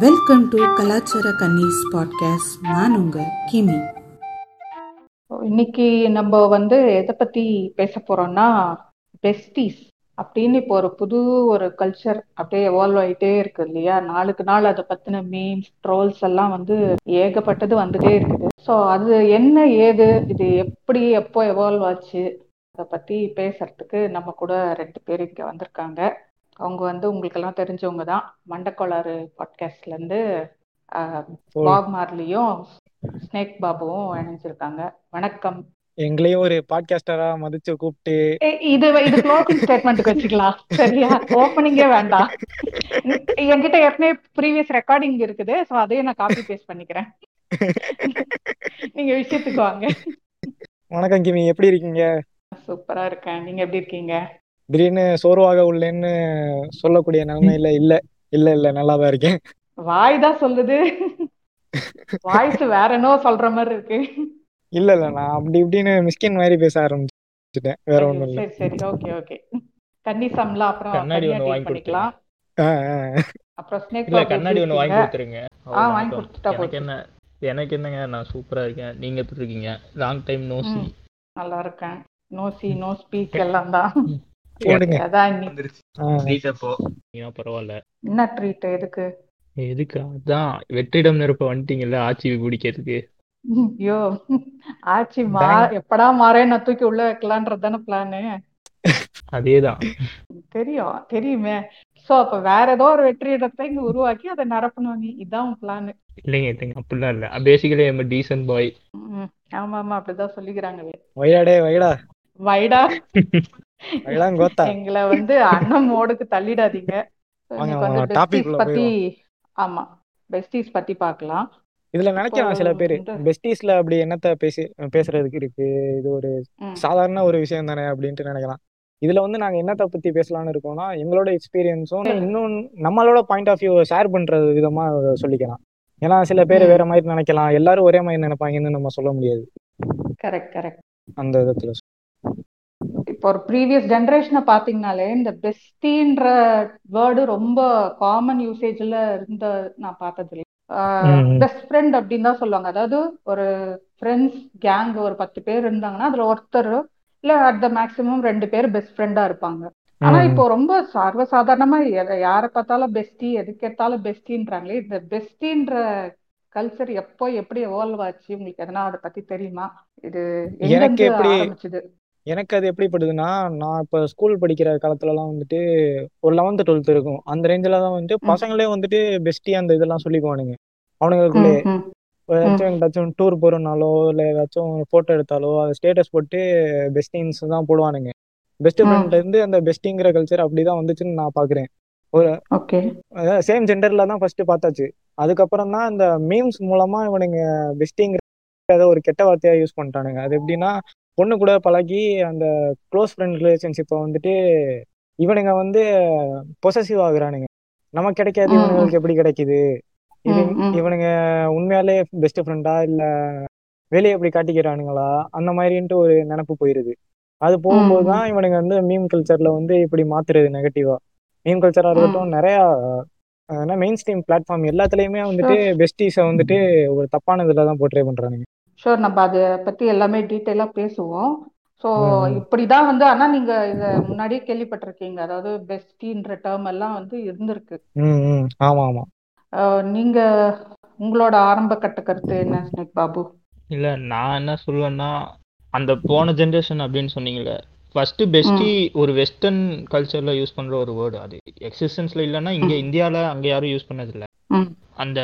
Welcome to கலாச்சார கன்னிஸ் podcast நான் உங்க கிமி. இன்னைக்கு நம்ம வந்து எதை பத்தி பேச போறோம்னா பெஸ்டிஸ் அப்படின்னு இப்போ ஒரு புது ஒரு கல்ச்சர் அப்படியே எவால்வ் ஆயிட்டே இருக்கு இல்லையா? நாளுக்கு நாள் அதை பத்தின மீம்ஸ் ட்ரோல்ஸ் எல்லாம் வந்து ஏகப்பட்டது வந்துட்டே இருக்குது. ஸோ அது என்ன ஏது இது எப்படி எப்போ எவால்வ் ஆச்சு அதை பத்தி பேசுறதுக்கு நம்ம கூட ரெண்டு பேர் இங்க வந்திருக்காங்க. அவங்க வந்து உங்களுக்கு எல்லாம் தெரிஞ்சவங்க தான். மண்டக்கோளாறு பாட்காஸ்ட்ல இருந்து ஆஹ், பாப் மார்லியும் ஸ்னேக் பாபுவும் இணைஞ்சிருக்காங்க. வணக்கம். எங்களையும் ஒரு பாட்காஸ்டரா மதிச்சு கூப்பிட்டு இது இது க்ளோசிங் ஸ்டேட்மெண்ட்டுக்கு வச்சுக்கலாம். சரியா? ஓப்பனிங்கே வேண்டாம். என்கிட்ட ஏற்கனவே ப்ரீவியஸ் ரெக்கார்டிங் இருக்குது ஸோ அதையும் நான் காப்பி பேஸ்ட் பண்ணிக்கிறேன். நீங்க விஷயத்துக்கு வாங்க. வணக்கம் கிமி எப்படி இருக்கீங்க? சூப்பரா இருக்கேன். நீங்க எப்படி இருக்கீங்க? திடீர்னு சோர்வாக உள்ளேன்னு சொல்லக்கூடிய நிலைமையில இல்ல இல்ல இல்ல நல்லா தான் இருக்கேன். வாய் தான் சொல்லுது. வாய்ஸ் வேற என்னவோ சொல்ற மாதிரி இருக்கு. இல்ல இல்ல நான் அப்படி இப்படின்னு மிஸ்கின் மாதிரி பேச ஆரம்பிச்சுட்டேன். வேற ஒண்ணும் இல்ல. சரி சரி. Okay okay. கன்னிசம்ல அப்புறம் கண்ணாடி டீல் வாங்கி ஆ. அப்புறம் ஸ்னேக் இல்ல கண்ணாடி ஒண்ணு வாங்கி கொடுத்துருங்க. ஆ, வாங்கி. கொடுத்துட்டா எனக்கு போச்சு. என்ன எனக்கு என்னங்க நான் சூப்பரா இருக்கேன். நீங்க எப்படி இருக்கீங்க? லாங் டைம் நோ சி நல்லா இருக்கேன். நோ சி நோ ஸ்பீக் எல்லாம் தான். பரவாயில்ல. என்ன ட்ரீட் எதுக்கு? எதுக்கு? அதான் வெற்றிடம் நிரப்ப வந்துட்டீங்கல்ல ஆட்சி பிடிக்கிறதுக்கு ஐயோ ஆச்சி மா எப்படா மாறே நான் தூக்கி உள்ள வைக்கலான்றது தானே பிளானு அதேதான். தெரியும் தெரியுமே. சோ அப்ப வேற ஏதோ ஒரு வெற்றி இடத்தை இங்க உருவாக்கி அதை நிரப்பணும் இதான் பிளானு இல்லைங்க இல்லைங்க அப்படிலாம் இல்ல. பேசிக்கலி எம் டீசன்ட் பாய் ஆமா ஆமா அப்படிதான் சொல்லிக்கிறாங்களே. வைடா வைடாங் கோத்தா எங்களை வந்து அண்ணன் மோடுக்கு தள்ளிடாதீங்க. பத்தி ஆமா பெஸ்டிஸ் பத்தி பார்க்கலாம். இதுல நினைக்கலாம் சில பேரு. பெஸ்டீஸ்ல அப்படி என்னத்த பேசி பேசுறதுக்கு இருக்கு? இது ஒரு சாதாரண ஒரு விஷயம் தானே அப்படின்ட்டு நினைக்கலாம். இதுல வந்து நாங்க என்னத்த பத்தி பேசலாம்னு இருக்கோம்னா எங்களோட எக்ஸ்பீரியன்ஸும் இன்னும் நம்மளோட பாயிண்ட் ஆஃப் வியூ ஷேர் பண்றது விதமா சொல்லிக்கலாம். ஏன்னா சில பேர். வேற மாதிரி நினைக்கலாம். எல்லாரும் ஒரே மாதிரி நினைப்பாங்கன்னு நம்ம சொல்ல முடியாது. கரெக்ட் கரெக்ட் அந்த விதத்துல இப்போ ஒரு ப்ரீவியஸ் ஜெனரேஷனை பாத்தீங்கனாலே இந்த பெஸ்டின்ற வேர்டு ரொம்ப காமன் யூசேஜ்ல இருந்த நான் பார்த்தது இல்லை. பெஸ்ட் ஃப்ரெண்ட் அப்படின்னு தான் சொல்லுவாங்க. அதாவது ஒரு ஃப்ரெண்ட்ஸ் கேங் ஒரு பத்து பேர் இருந்தாங்கன்னா அதுல ஒருத்தர் இல்ல அட் த மேக்ஸிமம் ரெண்டு பேர் பெஸ்ட் ஃப்ரெண்டா இருப்பாங்க. ஆனா. இப்போ ரொம்ப சர்வசாதாரணமா எதை யாரை பார்த்தாலும் பெஸ்டி எதுக்கு எடுத்தாலும் பெஸ்டின்றாங்களே இந்த பெஸ்டின்ற கல்ச்சர் எப்போ எப்படி எவால்வ் ஆச்சு உங்களுக்கு எதனா அதை பத்தி தெரியுமா? இது எனக்கு எப்படி எனக்கு அது எப்படிப்படுதுன்னா நான் இப்போ ஸ்கூல் படிக்கிற காலத்துலலாம் வந்துட்டு ஒரு லெவன்த்து டுவெல்த் இருக்கும். அந்த ரேஞ்சில் தான் வந்துட்டு ம். பசங்களே வந்துட்டு பெஸ்டி அந்த இதெல்லாம் சொல்லிக்குவானுங்க. ம், ம், ஏதாச்சும் எங்கிட்டாச்சும் டூர் போகிறனாலோ இல்லை ஏதாச்சும் ஃபோட்டோ எடுத்தாலோ அது ஸ்டேட்டஸ் போட்டு பெஸ்டின்ஸ் தான் போடுவானுங்க. பெஸ்ட் ம். ஃப்ரெண்ட்ல இருந்து அந்த பெஸ்டிங்கிற கல்ச்சர் அப்படிதான் வந்துச்சுன்னு நான் பார்க்குறேன் ஓகே. அதாவது சேம் ஜெண்டர்ல தான் ஃபர்ஸ்ட் பார்த்தாச்சு. அதுக்கப்புறம் தான் இந்த மீம்ஸ் மூலமா இவனுங்க பெஸ்டிங்கிற ஒரு கெட்ட வார்த்தையா யூஸ் பண்ணிட்டானுங்க. அது எப்படின்னா பொண்ணு கூட பழகி அந்த க்ளோஸ் ஃப்ரெண்ட் ரிலேஷன்ஷிப்பை வந்துட்டு இவனுங்க வந்து பொசசிவ் ஆகுறானுங்க. நமக்கு கிடைக்காது. இவனுங்களுக்கு எப்படி கிடைக்குது? இது. இவனுங்க உண்மையாலே பெஸ்ட் ஃப்ரெண்டா இல்ல வெளியே எப்படி காட்டிக்கிறானுங்களா? அந்த மாதிரின்ட்டு ஒரு நினப்பு போயிருது. அது போகும்போது தான் இவனுங்க வந்து மீம் கல்ச்சர்ல வந்து இப்படி மாத்துறது நெகட்டிவா மீம் கல்ச்சரா இருக்கட்டும் நிறைய மெயின் ஸ்ட்ரீம் பிளாட்ஃபார்ம் எல்லாத்துலயுமே வந்துட்டு பெஸ்டிஸை வந்துட்டு ஒரு தப்பான இதுல தான் போர்ட்ரே பண்றானுங்க. ஷூர் நம்ம அதை பத்தி எல்லாமே டீட்டெயிலா பேசுவோம். ஸோ. இப்படிதான் வந்து ஆனா நீங்க இத முன்னாடியே கேள்விப்பட்டிருக்கீங்க. அதாவது பெஸ்டின்ற டேர்ம் எல்லாம் வந்து இருந்திருக்கு. ஆமா ஆமா. நீங்க உங்களோட ஆரம்ப கட்ட கருத்து என்ன ஸ்னேக் பாபு? இல்ல நான் என்ன சொல்லுவேன்னா அந்த போன ஜென்ரேஷன் அப்படின்னு சொன்னீங்கல்ல ஃபர்ஸ்ட் பெஸ்டி ஒரு வெஸ்டர்ன் கல்ச்சர்ல யூஸ் பண்ற ஒரு வேர்டு அது. எக்ஸிஸ்டன்ஸ்ல இல்லைன்னா இங்க இந்தியால அங்க யாரும் யூஸ் பண்ணது இல்ல ம் அந்த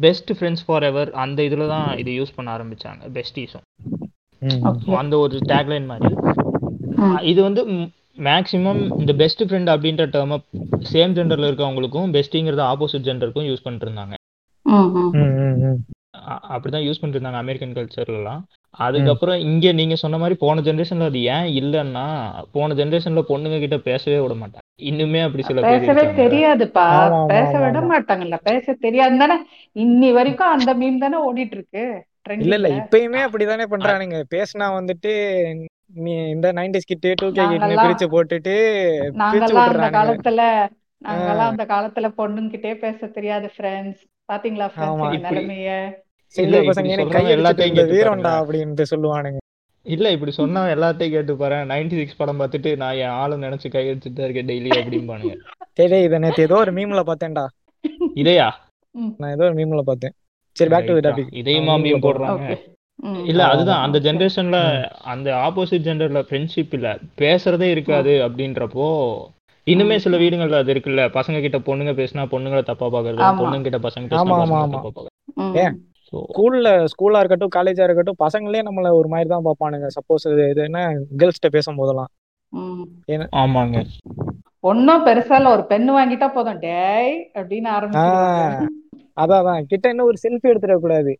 பெஸ்ட் ஃப்ரெண்ட்ஸ் ஃபார் எவர் அந்த இதுல தான் இது யூஸ் பண்ண ஆரம்பிச்சாங்க பெஸ்டிஸும் அந்த ஒரு டேக்லைன் மாதிரி. இது வந்து மேக்ஸிமம் இந்த பெஸ்ட் ஃப்ரெண்ட் அப்படின்ற டேர்மை சேம் ஜெண்டர்ல இருக்கவங்களுக்கும் பெஸ்டிங்கிறத ஆப்போசிட் ஜெண்டருக்கும் யூஸ் அ- அப்படிதான் யூஸ் பண்ணிட்டு இருந்தாங்க அமெரிக்கன் கல்ச்சர்லாம் அதுக்கப்புறம் இங்க நீங்க சொன்ன மாதிரி போன ஜென்ரேஷன்ல அது ஏன் இல்லைன்னா போன ஜென்ரேஷன்ல பொண்ணுங்க கிட்ட பேசவே விட மாட்டாங்க. இன்னுமே அப்படி சில பேர் பேசவே தெரியாதுப்பா. பேச விட. மாட்டாங்கல்ல. பேச தெரியாது. தானே? இன்னி வரைக்கும் அந்த மீம் தானே ஓடிட்டு இருக்கு இல்ல இல்ல. இப்பயுமே அப்படிதானே பண்றானுங்க. பேசினா வந்துட்டு நீ இந்த நைன்டிஸ் கிட்டு டூ கே நாங்கெல்லாம் பிரிச்சு போட்டுட்டு நாங்கெல்லாம் அந்த காலத்துல நாங்கெல்லாம் அந்த காலத்துல பொண்ணுங்கிட்டே பேச தெரியாது ஃப்ரெண்ட்ஸ் பாத்தீங்களா ஃப்ரெண்ட்ஸ் நிலைமைய? இப்படி பசங்க சொல்றவங்க கை அடிச்சுட்டு எல்லாத்தையும் இருந்த கேட்டு வீரம்டா. அப்படின்ட்டு சொல்லுவானுங்க. இல்ல இப்படி சொன்னா எல்லாத்தையும் கேட்டு பாரு நைன்டி சிக்ஸ் படம் பார்த்துட்டு நான் என் ஆளு நினைச்சு கையெடுத்துட்டு தான் இருக்கேன் டெய்லி அப்படிம்பானுங்க. டேய் டேய் இதை நேத்து ஏதோ ஒரு மீம்ல பார்த்தேன்டா. இதையா? நான் ஏதோ ஒரு மீம்ல பார்த்தேன். சரி பேக் டு. டாபிக் இதையும் மாமியும் போடுறாங்க? இல்ல அதுதான். அந்த. ஜெனரேஷன்ல அந்த ஆப்போசிட் ஜெண்டர்ல ஃப்ரெண்ட்ஷிப் இல்ல. பேசுறதே இருக்காது அப்படின்றப்போ இன்னுமே சில வீடுகள்ல அது இருக்குல்ல. பசங்க கிட்ட பொண்ணுங்க பேசினா பொண்ணுங்களை தப்பா பாக்குறது. பொண்ணுங்க கிட்ட பசங்க பேசினா. தப்பா பாக்குறது? ஸ்கூல்ல ஸ்கூலா இருக்கட்டும் காலேஜா இருக்கட்டும் பசங்களே நம்மள ஒரு மாதிரி தான் பார்ப்பானுங்க. சப்போஸ் இது என்ன கேர்ள்ஸ்கிட்ட பேசும் போதெல்லாம் ஆமாங்க. ஒன்னும் பெருசா இல்ல. ஒரு பென் வாங்கிட்டா போதும். டேய் அப்படின்னு ஆரம்பிச்சிருவாங்க. அதான் கிட்ட என்ன ஒரு செல்ஃபி எடுத்துட கூடாது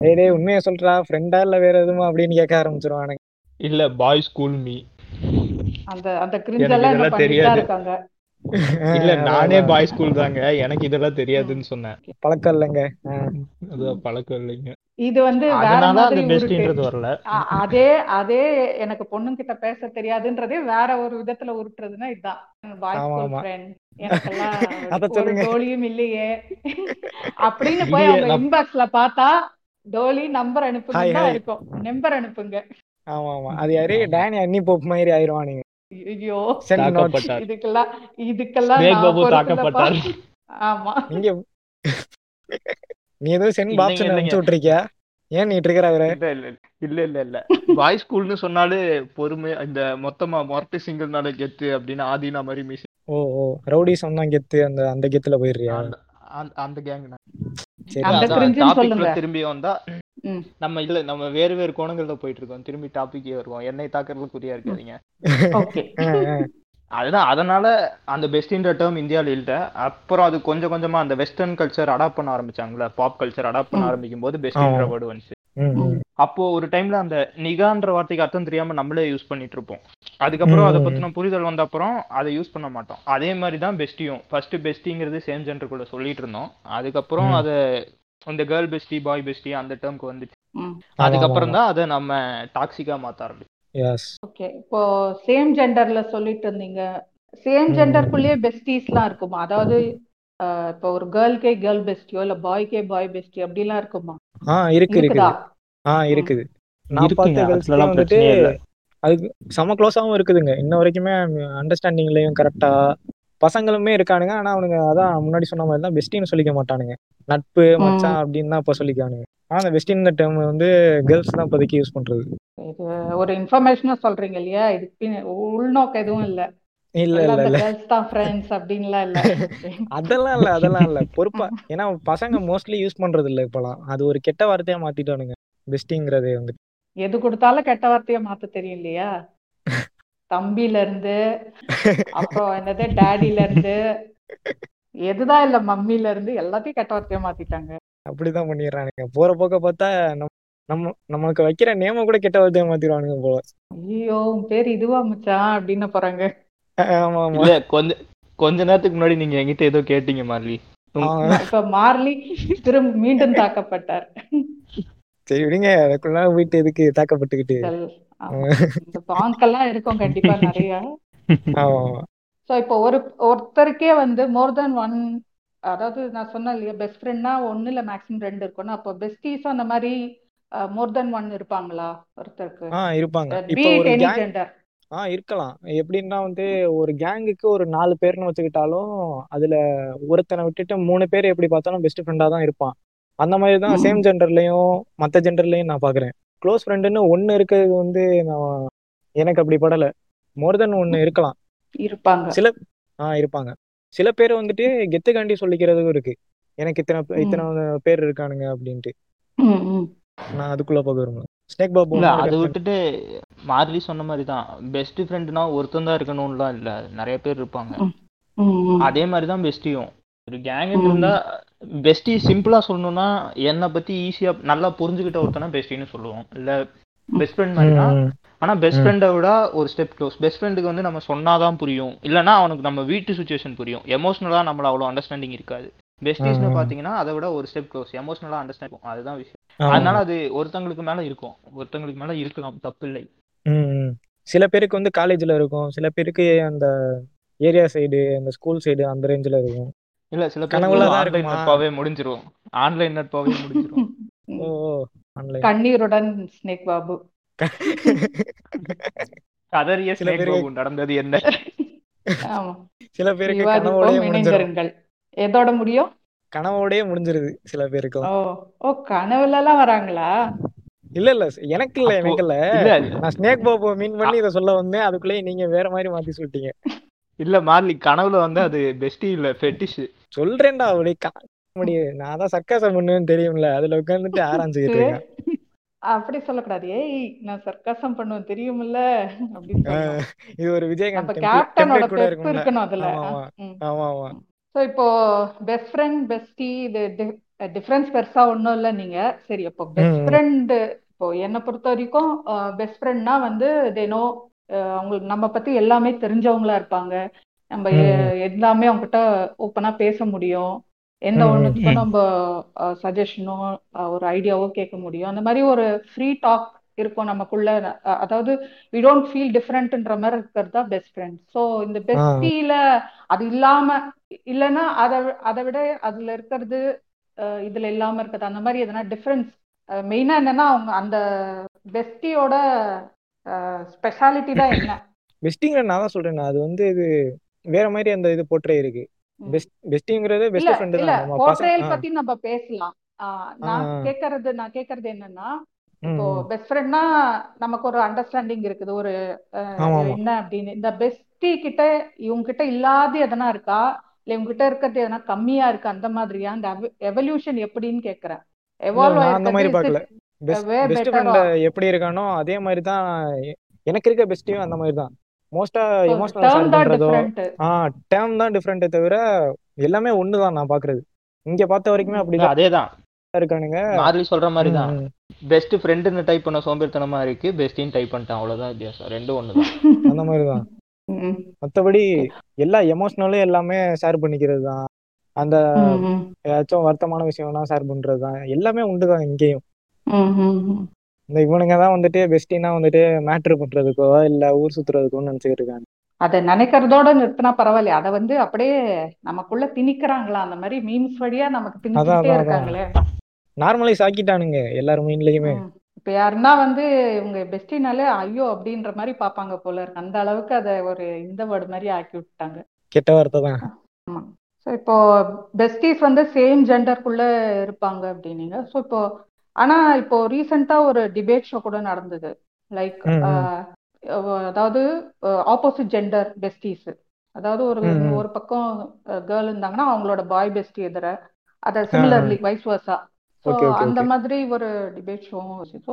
டேய் டேய் உண்மையை சொல்றா. ஃப்ரெண்டா இல்ல வேற எதுவும் அப்படின்னு கேட்க ஆரம்பிச்சிருவானுங்க. இல்ல பாய் ஸ்கூல் மீ அந்த அந்த கிரிஞ்செல்லாம் தெரியாது. இல்ல நானே. பாய் ஸ்கூல் தாங்க. எனக்கு இதெல்லாம் தெரியாதுன்னு சொன்னேன். பழக்கம் இல்லைங்க. பழக்கம் இல்லைங்க. இது வந்து வரல. அதே அதே எனக்கு பொண்ணுங்கிட்ட பேச தெரியாதுன்றதே வேற ஒரு விதத்துல உருட்டுறதுன்னா இதுதான் பாய் ஸ்கூல். ஃப்ரெண்ட் எனக்கெல்லாம். டோலியும் இல்லையே. அப்படின்னு போய் அவங்க இன்பாக்ஸ்ல பார்த்தா டோலி நம்பர் அனுப்புங்க. இருக்கும். நம்பர் அனுப்புங்க. ஆமா ஆமா. அது யாரு டேனி அன்னி போப் மாதிரி ஆயிருவானுங்க. ஐயோ. இதுக்கெல்லாம் இதுக்கெல்லாம் தாக்கப்பட்டார். ஆமா. நீங்க நீ ஏதோ இல்லைங்க, பாப்ஸ் இல்லைங்க. அனுப்பிச்சு விட்டுருக்கியா? ஏன் நீ இருக்கிற அவரை? இல்ல இல்ல இல்ல இல்ல இல்ல. பாய் ஸ்கூல்னு சொன்னாலே பொறுமை இந்த மொத்தமா மொரட்டு சிங்கிள்னால கெத்து அப்படின்னு ஆதினா மாதிரி மிஸ் ஓ ஓ ரவுடி சொன்னா கெத்து அந்த அந்த கெத்துல போயிடுறியா? அந்த கேங். திரும்பி வந்தா. நம்ம இல்ல நம்ம வேறு வேறு கோணங்கள்ல போயிட்டு இருக்கோம் திரும்பி டாபிக்கே வருவோம் என்னை தாக்குறதுல குறியா இருக்காதீங்க. அதுதான் அதனால அந்த பெஸ்ட்ன்ற டேர்ம் இந்தியாவில் இல்ல அப்புறம் அது கொஞ்சம் கொஞ்சமா அந்த வெஸ்டர்ன் கல்ச்சர் அடாப்ட் பண்ண ஆரம்பிச்சாங்கல்ல பாப் கல்ச்சர் அடாப்ட் பண்ண. ஆரம்பிக்கும் போது பெஸ்ட்ன்ற. வேர்டு வந்துச்சு. அப்போ ஒரு டைம்ல அந்த நிகான்ற வார்த்தைக்கு அர்த்தம் தெரியாம நம்மளே யூஸ் பண்ணிட்டு இருப்போம் அதுக்கப்புறம் அதை. பத்தின புரிதல் வந்த அப்புறம் அதை யூஸ் பண்ண மாட்டோம் அதே மாதிரி தான் பெஸ்டியும் ஃபர்ஸ்ட் பெஸ்டிங்கிறது சேம் ஜென்டருக்குள்ள சொல்லிட்டு இருந்தோம் அதுக்கப்புறம். அதை அந்த கேர்ள் பெஸ்டி பாய் பெஸ்டி அந்த டேர்ம்க்கு வந்துச்சு. அதுக்கப்புறம் தான் அதை நம்ம டாக்ஸிக்கா மாத்த ஆரம்பிச்சோம். Yes. ஓகே இப்போ சேம் ஜெண்டர்ல சொல்லிட்டு இருந்தீங்க. சேம். ஜெண்டருக்குள்ளேயே பெஸ்டிஸ்லாம் இருக்குமா? அதாவது இப்போ ஒரு கேர்ள்கே கேர்ள் பெஸ்டியோ இல்ல பாய்க்கே பாய் பெஸ்டி அப்படிலாம் இருக்குமா? ஆ இருக்கு இருக்குதா? ஆ இருக்குது. நான் பார்த்த கேர்ள்ஸ்க்கே அதுலலாம் வந்துட்டு. அதுக்கு செம க்ளோஸாகவும் இருக்குதுங்க. இன்ன வரைக்குமே அண்டர்ஸ்டாண்டிங்லயும் கரெக்டா பசங்களுமே இருக்கானுங்க. ஆனா அவனுங்க அதான் முன்னாடி சொன்ன மாதிரி தான் பெஸ்டின்னு சொல்லிக்க மாட்டானுங்க. நட்பு மச்சான் அப்படின்னு தான் இப்போ சொல்லிக்கானுங்க ஆனா அந்த பெஸ்டின் டேர்ம் வந்து கேர்ள்ஸ் தான் இப்போதைக்கு யூஸ் பண்றது. இது ஒரு இன்ஃபர்மேஷனா சொல்றீங்க இல்லையா? இதுக்கு உள்நோக்கம் எதுவும் இல்ல. இல்ல இல்ல இல்ல. அப்படின்லாம் இல்ல. அதெல்லாம் இல்ல அதெல்லாம் இல்ல. பொறுப்பா. ஏன்னா பசங்க மோஸ்ட்லி யூஸ் பண்றது இல்ல இப்பெல்லாம் அது ஒரு கெட்ட வார்த்தையா மாத்திட்டானுங்க. பெஸ்டிங்கிறதே வந்து எது கொடுத்தாலும் கெட்ட வார்த்தையா மாத்த தெரியும் இல்லையா? தம்பில இருந்து அப்புறம் என்னது டேடில இருந்து எதுதான் இல்ல மம்மில இருந்து எல்லாத்தையும் கெட்ட வார்த்தையா மாத்திட்டாங்க. அப்படிதான் பண்ணிடுறானுங்க. போற போக்க பார்த்தா நம்ம நம்ம நம்மளுக்கு வைக்கிற நேம கூட கெட்ட வார்த்தையா மாத்திடுவானுங்க போல. ஐயோ உன் பேர் இதுவா மச்சான் அப்படின்னு போறாங்க. ஆமா கொஞ்ச கொஞ்ச நேரத்துக்கு முன்னாடி நீங்க என்கிட்ட ஏதோ கேட்டீங்க மார்லி. இப்ப மார்லி திரும்ப மீண்டும் தாக்கப்பட்டார். சரி விடுங்க அதுக்குள்ள போயிட்டு எதுக்கு தாக்கப்பட்டுக்கிட்டு. இந்த பாங்கெல்லாம் இருக்கும் கண்டிப்பா நிறைய. சோ இப்போ ஒரு ஒருத்தருக்கே வந்து மோர் தென் ஒன் அதாவது நான் சொன்னேன் இல்லையா பெஸ்ட் ஃப்ரெண்ட்னா ஒன்னு இல்ல மேக்ஸிமம் ரெண்டு இருக்கும்னா. அப்போ பெஸ்டீஸும் அந்த மாதிரி மோர் தென் ஒன் இருப்பாங்களா ஒருத்தருக்கு? ஆ இருப்பாங்க. இப்போ ஆ இருக்கலாம். எப்படின்னா வந்து ஒரு கேங்குக்கு ஒரு நாலு பேர்னு வச்சுக்கிட்டாலும் அதுல ஒருத்தனை விட்டுட்டு மூணு பேர் எப்படி பார்த்தாலும் பெஸ்ட் ஃப்ரெண்டா தான் இருப்பான். அந்த மாதிரி தான். சேம் ஜெண்டர்லயும் மற்ற ஜெண்டர்லயும் நான் பாக்குறேன். க்ளோஸ் ஃப்ரெண்டுன்னு ஒன்னு இருக்கிறது வந்து நான் எனக்கு அப்படி படல. மோர் தென் ஒன்னு இருக்கலாம். இருப்பாங்க. சில ஆ இருப்பாங்க. சில பேர் வந்துட்டு கெத்துக்காண்டி சொல்லிக்கிறதும் இருக்கு. எனக்கு இத்தனை. இத்தனை பேர் இருக்கானுங்க அப்படின்ட்டு. நான் அதுக்குள்ள போக ஸ்னேக் பாபு அதை. விட்டுட்டு மார்லி சொன்ன மாதிரி தான் பெஸ்ட் ஃப்ரெண்ட்னா ஒருத்தன் தான் இருக்கணும்லாம் இல்ல. நிறைய பேர் இருப்பாங்க. அதே மாதிரி தான் பெஸ்டியும் ஒரு கேங். இருந்தா பெஸ்டி சிம்பிளா சொல்லணும்னா என்னை பத்தி ஈஸியா நல்லா புரிஞ்சுக்கிட்ட ஒருத்தனா பெஸ்டின்னு சொல்லுவோம். இல்ல பெஸ்ட் ஃப்ரெண்ட் மாதிரி தான் ம், ஆனா பெஸ்ட். ஃப்ரெண்டை விட ஒரு ஸ்டெப் க்ளோஸ் பெஸ்ட் ஃப்ரெண்டுக்கு வந்து நம்ம சொன்னாதான் புரியும். இல்லனா அவனுக்கு நம்ம வீட்டு சுச்சுவேஷன் புரியும். எமோஷனலா நம்மள அவ்வளவு அண்டர்ஸ்டாண்டிங் இருக்காது. பெஸ்டிஸ்னு. பாத்தீங்கன்னா அதை விட ஒரு ஸ்டெப் க்ளோஸ் எமோஷனலா அண்டர்ஸ்டாண்ட் அதுதான் விஷயம். அதனால அது ஒருத்தங்களுக்கு மேல இருக்கும். ஒருத்தங்களுக்கு மேல இருக்கலாம். தப்பு இல்லை. சில பேருக்கு வந்து காலேஜ்ல இருக்கும். சில பேருக்கு அந்த ஏரியா சைடு அந்த ஸ்கூல் சைடு அந்த ரேஞ்சில் இருக்கும். இல்ல சில கனவுல ஆன்லைன்? நட்பாவே முடிஞ்சிரும். ஆன்லைன் நட்பாவே முடிஞ்சிரும். ஓ ஆன்லைன் கண்ணீருடன் ஸ்னேக் பாபு. கதறிய சில ஸ்னேக் பேருக்கு- பாபு நடந்தது என்ன? ஆமா. சில பேருக்கு கனவோடய முடிஞ்சிடும் இணைந்திருங்கள் எதோட முடியும்? கனவோடயே முடிஞ்சிருது சில ஓ பேருக்குலாம் ஓ கனவுல எல்லாம் வராங்களா? இல்ல இல்ல எனக்கு இல்ல எனக்கு இல்ல. இல்ல நான் ஸ்னேக் பாபு மீன் பண்ணி இதை சொல்ல வந்தேன். அதுக்குள்ளேயே நீங்க வேற மாதிரி மாத்தி சொல்லிட்டீங்க. இல்ல மார்லி கனவுல வந்து அது பெஸ்டி இல்ல ஃபெட்டிஷ் சொல்றேன்டா அப்படி காமெடி நான் தான் சர்க்காசம் பண்ணுவேன்னு தெரியும்ல அதுல உட்காந்துட்டு ஆராய்ச்சிக்கிட்டு இருக்கேன். அப்படி சொல்லக்கூடாது. ஏய் நான் சர்க்காசம் பண்ணுவேன் தெரியுமில்ல அப்படின்னு இது ஒரு விஜயகாந்த் கேப்டனோட இருக்கும்ல. இருக்கணும் அதுல. ஆமா ஆமா. ஸோ இப்போ பெஸ்ட் ஃப்ரெண்ட் பெஸ்டி இது டிஃப்ரென்ஸ் பெருசா ஒன்றும் இல்லை நீங்க. சரி அப்போ பெஸ்ட். ஃப்ரெண்டு இப்போ என்னை பொறுத்த வரைக்கும் பெஸ்ட் ஃப்ரெண்ட்னா வந்து தேனோ அவங்களுக்கு நம்ம பத்தி எல்லாமே தெரிஞ்சவங்களா இருப்பாங்க. நம்ம. எல்லாமே அவங்ககிட்ட ஓப்பனா பேச முடியும். எந்த ம். ஒண்ணுத்துக்கும் நம்ம சஜஷனோ ஒரு ஐடியாவோ கேட்க முடியும். அந்த மாதிரி ஒரு ஃப்ரீ டாக் இருக்கும் நமக்குள்ள. அதாவது வி டோன்ட் ஃபீல் டிஃப்ரெண்ட்ன்ற மாதிரி இருக்கிறது தான் பெஸ்ட் ஃப்ரெண்ட் ஸோ இந்த பெஸ்டியில அது இல்லாம இல்லைன்னா அதை அதை விட அதுல இருக்கிறது இதுல இல்லாம இருக்கிறது அந்த மாதிரி எதனா டிஃபரன்ஸ் மெயினா என்னன்னா அவங்க அந்த பெஸ்டியோட ஸ்பெஷாலிட்டி தான் என்ன. பெஸ்டிங்கிற நான் தான் சொல்றேன். அது வந்து இது வேற மாதிரி அந்த இது போட்டே இருக்கு. பெஸ்ட் பெஸ்டிங்கிறது பெஸ்ட் ஃப்ரெண்டு தான் போர்ட்ரேல் பத்தி நம்ம பேசலாம். நான். கேக்குறது நான் கேக்குறது என்னன்னா இப்போ. பெஸ்ட் ஃப்ரெண்ட்னா நமக்கு ஒரு அண்டர்ஸ்டாண்டிங் இருக்குது. ஒரு என்ன அப்படின்னு. இந்த பெஸ்டி கிட்ட இவங்க கிட்ட இல்லாத எதனா இருக்கா? இல்ல இவங்க கிட்ட இருக்கிறது எதனா கம்மியா இருக்கு? அந்த மாதிரியா? இந்த எவல்யூஷன் எப்படின்னு கேக்குறேன். எவால்வ் அந்த மாதிரி பார்க்கல. பெஸ்ட் ஃப்ரெண்ட் எப்படி இருக்கானோ அதே மாதிரி தான் எனக்கு இருக்க பெஸ்டியும் அந்த மாதிரி தான். மோஸ்டா எமோஷனல் டேர்ம் தான் பண்றதோ டிஃப்ரெண்ட் ஆ டேம் தான் டிஃப்ரெண்ட்டே தவிர எல்லாமே ஒன்று தான் நான் பார்க்கறது இங்க பார்த்த வரைக்குமே அப்படிதான் அதேதான். இருக்கானுங்க. மார்லி சொல்ற மாதிரி தான். பெஸ்ட் ஃப்ரெண்டுன்னு டைப் பண்ண சோம்பேறித்தனமா இருக்கு பெஸ்டின்னு டைப் பண்ணிட்டேன். அவ்வளவுதான் வித்தியாசம். ரெண்டும் ஒண்ணுதான். அந்த மாதிரி தான் மற்றபடி எல்லா எமோஷனலும் எல்லாமே ஷேர் பண்ணிக்கிறது தான் அந்த ஏதாச்சும் வருத்தமான விஷயம்னா ஷேர் பண்றது தான் எல்லாமே உண்டு தான் இங்கேயும் இந்த இவனுங்க தான் வந்துட்டு பெஸ்டினா வந்துட்டு மேட்ரு பண்றதுக்கோ இல்ல ஊர் சுத்துறதுக்கோ நினைச்சுக்கிட்டு இருக்காங்க அதை நினைக்கிறதோட நிறுத்தினா பரவாயில்ல அதை வந்து அப்படியே நமக்குள்ள திணிக்கிறாங்களா? அந்த மாதிரி மீம்ஸ் வழியா நமக்கு அதான் இருக்காங்களே. நார்மலைஸ் ஆக்கிட்டானுங்க எல்லாரும் மைண்ட்லயுமே ம். இப்ப யாருன்னா வந்து இவங்க பெஸ்டினாலே ஐயோ அப்படின்ற மாதிரி பாப்பாங்க போல இருக்கு. அந்த அளவுக்கு அதை ஒரு இந்த வேர்டு மாதிரி ஆக்கி விட்டாங்க கெட்ட வார்த்தை தான். ஆமா. ஸோ இப்போ பெஸ்டிஸ் வந்து சேம் ஜெண்டருக்குள்ள இருப்பாங்க அப்படின்னீங்க. ஸோ இப்போ ஆனா இப்போ ரீசெண்டா ஒரு டிபேட் ஷோ கூட நடந்தது. லைக். அதாவது ஆப்போசிட் ஜெண்டர் பெஸ்டிஸ் அதாவது ஒரு. ஒரு பக்கம் கேர்ள் இருந்தாங்கன்னா அவங்களோட பாய் பெஸ்டி எதிர. அதை. சிமிலர்லி வைஸ் வர்சா ஸோ அந்த மாதிரி ஒரு டிபேட் ஷோவும் ஸோ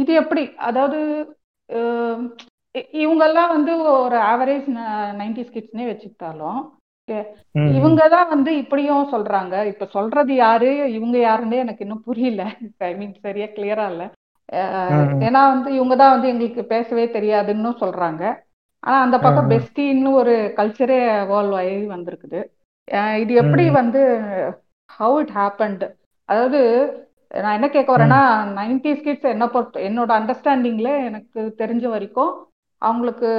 இது எப்படி? அதாவது இவங்கெல்லாம் வந்து ஒரு ஆவரேஜ் நைன்டி கிட்ஸ்னே வச்சுக்கிட்டாலும் okay, ம், ம். இவங்க தான் வந்து இப்படியும் சொல்றாங்க இப்ப சொல்றது யாரு இவங்க யாருன்னே எனக்கு இன்னும் புரியல ஐ மீன் சரியா கிளியரா இல்ல. ஏன்னா வந்து இவங்க தான் வந்து எங்களுக்கு பேசவே தெரியாதுன்னு சொல்றாங்க ஆனா அந்த பக்கம். பெஸ்டின்னு ஒரு கல்ச்சரே எவால்வ் ஆகி வந்திருக்குது இது எப்படி. வந்து ஹவு இட் ஹேப்பன்ட் அதாவது நான் என்ன கேட்க. வரேன்னா நைன்டி கிட்ஸ் என்ன பொறுத்த என்னோட அண்டர்ஸ்டாண்டிங்ல எனக்கு தெரிஞ்ச வரைக்கும் அவங்களுக்கு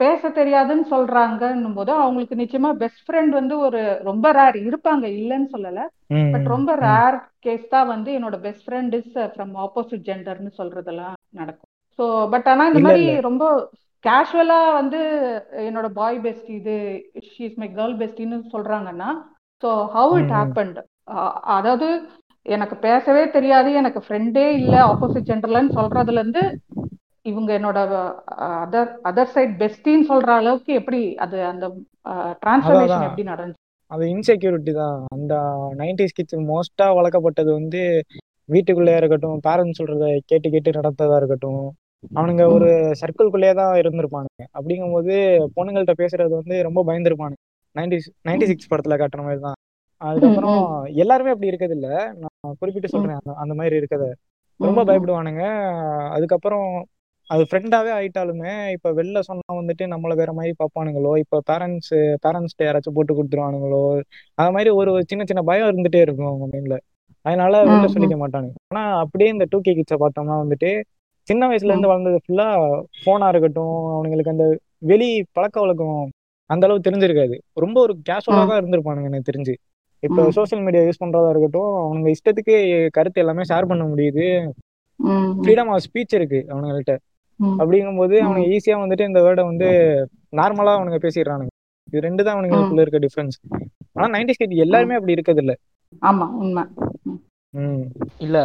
பேச தெரியாதுன்னு சொல்றாங்கன்னும் போது அவங்களுக்கு நிச்சயமா பெஸ்ட் ஃப்ரெண்ட் வந்து ஒரு ரொம்ப ரேர் இருப்பாங்க இல்லைன்னு சொல்லல பட். ரொம்ப. ரேர் கேஸ் தான் வந்து என்னோட best friend is from opposite ஜெண்டர்னு சொல்றதெல்லாம் நடக்கும் ஸோ பட் ஆனா இந்த மாதிரி ரொம்ப கேஷுவலா வந்து என்னோட பாய் பெஸ்ட் இது ஷீ இஸ் மை கேர்ள் பெஸ்டின்னு சொல்றாங்கன்னா ஸோ ஹவு இட். ஹேப்பன்ட் அதாவது எனக்கு பேசவே தெரியாது எனக்கு ஃப்ரெண்டே இல்லை ஆப்போசிட் ஜெண்டர்லன்னு சொல்றதுல இருந்து இவங்க என்னோட அதர் அதர் சைட் பெஸ்டின்னு சொல்ற அளவுக்கு எப்படி அது அந்த டிரான்ஸ்ஃபர்மேஷன் எப்படி நடந்துச்சு? அது இன்செக்யூரிட்டி தான். அந்த நைன்டிஸ் கிட்ஸ் மோஸ்டா வளர்க்கப்பட்டது வந்து வீட்டுக்குள்ளேயே இருக்கட்டும் பேரண்ட்ஸ் சொல்றத கேட்டு கேட்டு நடந்ததா இருக்கட்டும் அவனுங்க ஒரு சர்க்கிள்குள்ளேயே தான் இருந்திருப்பானுங்க. அப்படிங்கும்போது பொண்ணுங்கள்ட்ட பேசுறது வந்து ரொம்ப பயந்துருப்பானுங்க. நைன்டி நைன்டி சிக்ஸ் படத்துல காட்டுற மாதிரி தான். அதுக்கப்புறம் எல்லாருமே அப்படி இருக்கிறது இல்ல நான் குறிப்பிட்டு சொல்றேன் அந்த அந்த மாதிரி இருக்கத. ரொம்ப பயப்படுவானுங்க. அதுக்கப்புறம் அது ஃப்ரெண்டாவே ஆயிட்டாலுமே இப்ப வெளில சொன்னா வந்துட்டு நம்மள வேற மாதிரி பார்ப்பானுங்களோ இப்ப பேரண்ட்ஸ் பேரண்ட்ஸ்ட்ட யாராச்சும் போட்டு கொடுத்துருவானுங்களோ அது மாதிரி ஒரு ஒரு சின்ன சின்ன பயம் இருந்துட்டே இருக்கும் அவங்க மைண்ட்ல அதனால வெளில சொல்லிக்க மாட்டானுங்க. ஆனா அப்படியே இந்த டூ கே கிட்ஸை பார்த்தோம்னா வந்துட்டு சின்ன வயசுல இருந்து வளர்ந்தது ஃபுல்லா போனா இருக்கட்டும் அவனுங்களுக்கு அந்த வெளி பழக்க வழக்கம் அந்த அளவு தெரிஞ்சிருக்காது. ரொம்ப ஒரு கேஷுவலா ம். தான் இருந்திருப்பானுங்க எனக்கு தெரிஞ்சு. இப்போ ம். சோஷியல் மீடியா யூஸ் பண்றதா இருக்கட்டும் அவனுங்க இஷ்டத்துக்கு கருத்து எல்லாமே ஷேர் பண்ண முடியுது. ஃப்ரீடம் ஆஃப் ஸ்பீச் இருக்கு அவனுங்கள்ட்ட. அப்படிங்கும்போது அவனுங்க ஈஸியா வந்துட்டு இந்த வேர்டை வந்து நார்மலா அவனுங்க பேசிடுறானுங்க. இது ரெண்டு தான் அவனுங்களுக்குள்ள இருக்க டிஃபரன்ஸ் ஆனா நைன்டி கிட் எல்லாருமே அப்படி இருக்கிறது இல்ல ஆமா உண்மை. இல்ல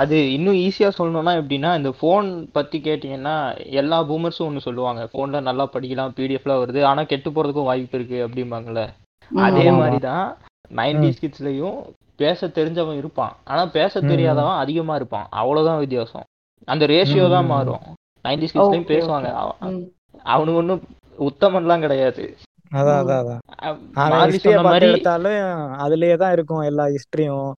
அது இன்னும் ஈஸியா சொல்லணும்னா எப்படின்னா இந்த ஃபோன் பத்தி கேட்டீங்கன்னா எல்லா பூமர்ஸும் ஒன்று சொல்லுவாங்க. ஃபோன்ல நல்லா படிக்கலாம் பிடிஎஃப்ல வருது. ஆனா கெட்டு போறதுக்கும் வாய்ப்பு இருக்கு அப்படிம்பாங்கல்ல. அதே ஆமா, மாதிரி தான் நைன்டிஸ் கிட்ஸ்லயும் பேச தெரிஞ்சவன் இருப்பான். ஆனா பேச. தெரியாதவன் அதிகமா இருப்பான். அவ்வளவுதான் வித்தியாசம். அந்த ரேஷியோ தான். மாறும். நைன்டிஸ் கிட்ஸ்லயும் Okay, பேசுவாங்க. அவனுக்கு ஒன்றும் உத்தமன்லாம் கிடையாது. அதான். அதான் அதான். எடுத்தாலும் அதுலயே தான் இருக்கும் எல்லா ஹிஸ்டரியும்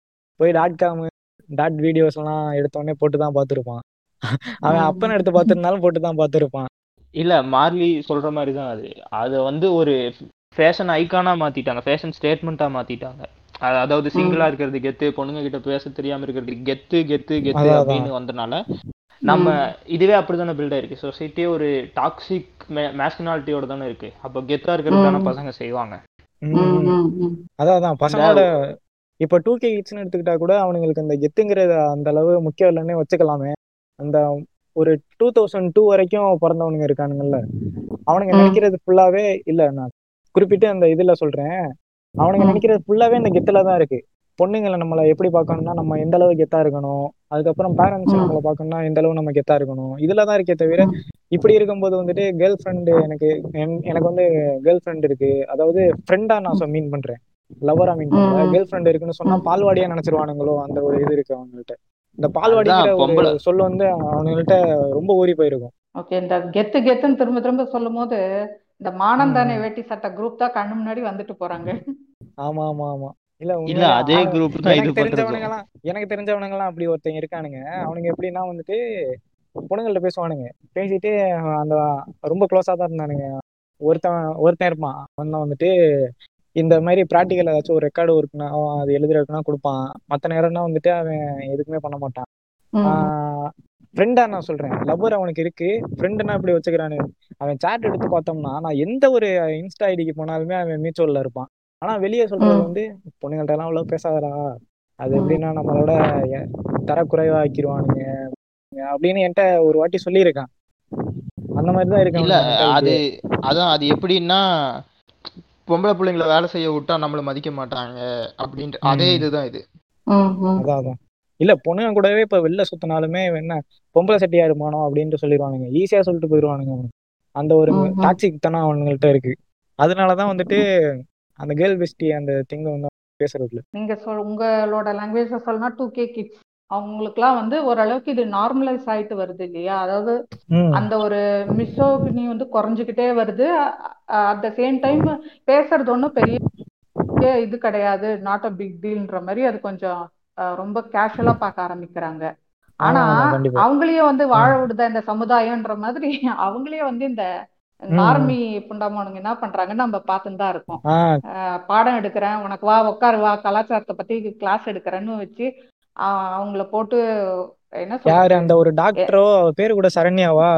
போய் டாட் காம் டாட் வீடியோஸ் எல்லாம் எடுத்த உடனே போட்டு தான் பார்த்துருப்பான். அவன் ம். அப்பன்னு எடுத்து பார்த்துருந்தாலும் போட்டு தான் பார்த்துருப்பான். இல்ல மார்லி சொல்ற மாதிரி தான் அது. அதை வந்து ஒரு ஃபேஷன் ஐகானா மாத்திட்டாங்க. ஃபேஷன் ஸ்டேட்மெண்ட்டா மாத்திட்டாங்க. அதாவது சிங்கிளா இருக்கிறது கெத்து பொண்ணுங்க கிட்ட பேச தெரியாம இருக்கிறது கெத்து கெத்து கெத்து அப்படின்னு வந்தனால நம்ம இதுவே அப்படிதானே பில்ட் ஆயிருக்கு. சொசைட்டியே ஒரு டாக்ஸிக் மேஸ்கினாலிட்டியோட தானே இருக்கு. அப்போ கெத்தா இருக்கிறது தானே ம். பசங்க செய்வாங்க. அதான் அதான் பசங்களோட இப்ப டூ கே கிட்ஸ்னு எடுத்துக்கிட்டா கூட அவனுங்களுக்கு அந்த கெத்துங்கிறது அந்த அளவு முக்கியம் இல்லைன்னே வச்சுக்கலாமே. அந்த ஒரு டூ தௌசண்ட் டூ வரைக்கும் பிறந்தவனுங்க இருக்கானுங்கல்ல. அவனுங்க. நினைக்கிறது ஃபுல்லாவே இல்ல நான் குறிப்பிட்டு அந்த இதுல சொல்றேன். அவனுங்க. நினைக்கிறது ஃபுல்லாவே இந்த கெத்துல தான் இருக்கு. பொண்ணுங்களை நம்மளை எப்படி பார்க்கணும்னா நம்ம எந்த அளவு கெத்தா இருக்கணும் அதுக்கப்புறம் பேரண்ட்ஸ். நம்மளை பார்க்கணும்னா எந்த அளவு நம்ம கெத்தா இருக்கணும் இதுல தான் இருக்கே தவிர இப்படி இருக்கும்போது வந்துட்டு கேர்ள் ஃப்ரெண்டு எனக்கு என்- எனக்கு வந்து கேர்ள் ஃப்ரெண்ட் இருக்கு அதாவது ஃப்ரெண்டா நான் மீன் பண்றேன் லவ்வரா மீன் பண்றேன். கேர்ள் ஃப்ரெண்ட் இருக்குன்னு சொன்னா. பால்வாடியா நினைச்சிருவானுங்களோ அந்த ஒரு இது இருக்கு அவங்கள்ட்ட இந்த பால்வாடிங்கிற சொல் வந்து அவங்கள்ட்ட ரொம்ப ஊறி போயிருக்கும் ஓகே இந்த கெத்து கெத்துன்னு திரும்ப திரும்ப சொல்லும் போது இந்த மானம் தானே. வேட்டி சட்டை குரூப் தான் கண்ணு முன்னாடி வந்துட்டு போறாங்க ஆமா ஆமா ஆமா இல்ல இல்ல அதே குரூப் தான் இது தெரிஞ்சவனுங்க எல்லாம் எனக்கு தெரிஞ்சவனுங்க எல்லாம் அப்படி ஒருத்தங்க இருக்கானுங்க. அவனுங்க எப்படின்னா வந்துட்டு பொண்ணுங்கள்ட்ட பேசுவானுங்க. பேசிட்டு அந்த ரொம்ப க்ளோஸா தான் இருந்தானுங்க. ஒருத்தன் ஒருத்தன் இருப்பான். அவன் தான் வந்துட்டு இந்த மாதிரி ப்ராக்டிக்கல் ஏதாச்சும் ஒரு ரெக்கார்டு ஒர்க்னா அவன் அது எழுதுறதுக்குனா கொடுப்பான். மற்ற நேரம்னா வந்துட்டு அவன் எதுக்குமே பண்ண மாட்டான். ம். ஃப்ரெண்டா நான் சொல்றேன். லவ்வர் அவனுக்கு இருக்கு. ஃப்ரெண்டுனா இப்படி வச்சுக்கிறானு. அவன் சாட் எடுத்து பார்த்தோம்னா நான் எந்த ஒரு இன்ஸ்டா ஐடிக்கு போனாலுமே அவன் மியூச்சுவல்ல இருப்பான். ஆனா வெளியே சொல்றது. வந்து பொண்ணுங்கள்ட்ட எல்லாம் அவ்வளவு பேசாதடா அது. எப்படின்னா நம்மளோட தரக்குறைவா ஆக்கிருவானுங்க அப்படின்னு என்கிட்ட ஒரு வாட்டி சொல்லியிருக்கான் அந்த மாதிரி தான் இருக்கு இல்ல அது. அதான் அது எப்படின்னா பொம்பளை பிள்ளைங்களை வேலை செய்ய விட்டா நம்மள மதிக்க மாட்டாங்க அப்படின்ட்டு அதே. இதுதான் இது. அதான் அதான் இல்ல பொண்ணுங்க கூடவே இப்ப வெளில சுத்தினாலுமே என்ன பொம்பளை சட்டியா இருப்பானோ அப்படின்னு சொல்லிடுவானுங்க ஈஸியா சொல்லிட்டு போயிடுவானுங்க அவனுக்கு அந்த ஒரு. டாக்ஸிக் தானே அவனுங்கள்ட்ட இருக்கு அதனாலதான் வந்துட்டு அந்த கேர்ள் பெஸ்டி அந்த திங்க வந்து பேசுறது இல்ல நீங்க சொல் உங்களோட லாங்குவேஜ்ல சொல்லனா டூ கே கிட்ஸ் அவங்களுக்குலாம் வந்து ஓரளவுக்கு இது நார்மலைஸ் ஆயிட்டு வருது இல்லையா? அதாவது அந்த ஒரு மிஸ்ஓகினி வந்து குறைஞ்சுக்கிட்டே வருது. அட் த சேம் டைம் பேசுறது ஒன்றும் பெரிய இது கிடையாது. நாட் அ பிக் டீல்ன்ற மாதிரி அது கொஞ்சம் ரொம்ப கேஷுவலா பார்க்க ஆரம்பிக்கிறாங்க. ஆனா அவங்களையும் வந்து வாழ. விடுத இந்த சமுதாயம்ன்ற மாதிரி அவங்களையும் வந்து இந்த. நார்மி புண்டாமனுங்க என்ன பண்றாங்கன்னு நம்ம பார்த்துன்னு தான் இருக்கோம் பாடம் எடுக்கிறேன் உனக்கு வா உட்காரு வா கலாச்சாரத்தை பத்தி கிளாஸ் எடுக்கிறேன்னு வச்சு அவங்கள போட்டு என்ன யாரு அந்த ஒரு டாக்டரோ பேரு கூட சரண்யாவா?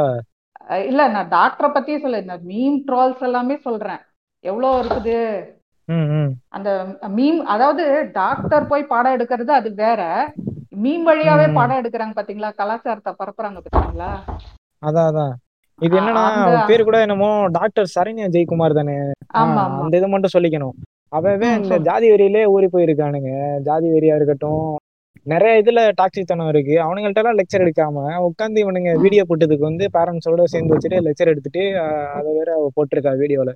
இல்ல நான் டாக்டரை பத்தியே சொல்ல மீம் ட்ரால்ஸ் எல்லாமே சொல்றேன். எவ்வளோ இருக்குது? அந்த மீம் அதாவது டாக்டர் போய் பாடம் எடுக்கிறது அது வேற. மீம் வழியாவே. பாடம் எடுக்கிறாங்க பாத்தீங்களா? கலாச்சாரத்தை பரப்புறாங்க பாத்தீங்களா? அதான் அதான். இது என்னன்னா பேரு கூட என்னமோ டாக்டர் சரண்யா ஜெயக்குமார் தானே. அந்த இதை மட்டும் சொல்லிக்கணும். அவவே இந்த ஜாதி வெறியிலே ஊறி போயிருக்கானுங்க. ஜாதி வெறியா இருக்கட்டும் நிறைய இதுல டாக்ஸித்தனம் இருக்கு. அவனுங்கள்ட்ட எல்லாம் லெக்சர் எடுக்காம உட்காந்து இவனுங்க வீடியோ போட்டதுக்கு வந்து பேரண்ட்ஸோட சேர்ந்து வச்சுட்டு லெக்சர் எடுத்துட்டு அதை வேற அவ போட்டிருக்கா வீடியோல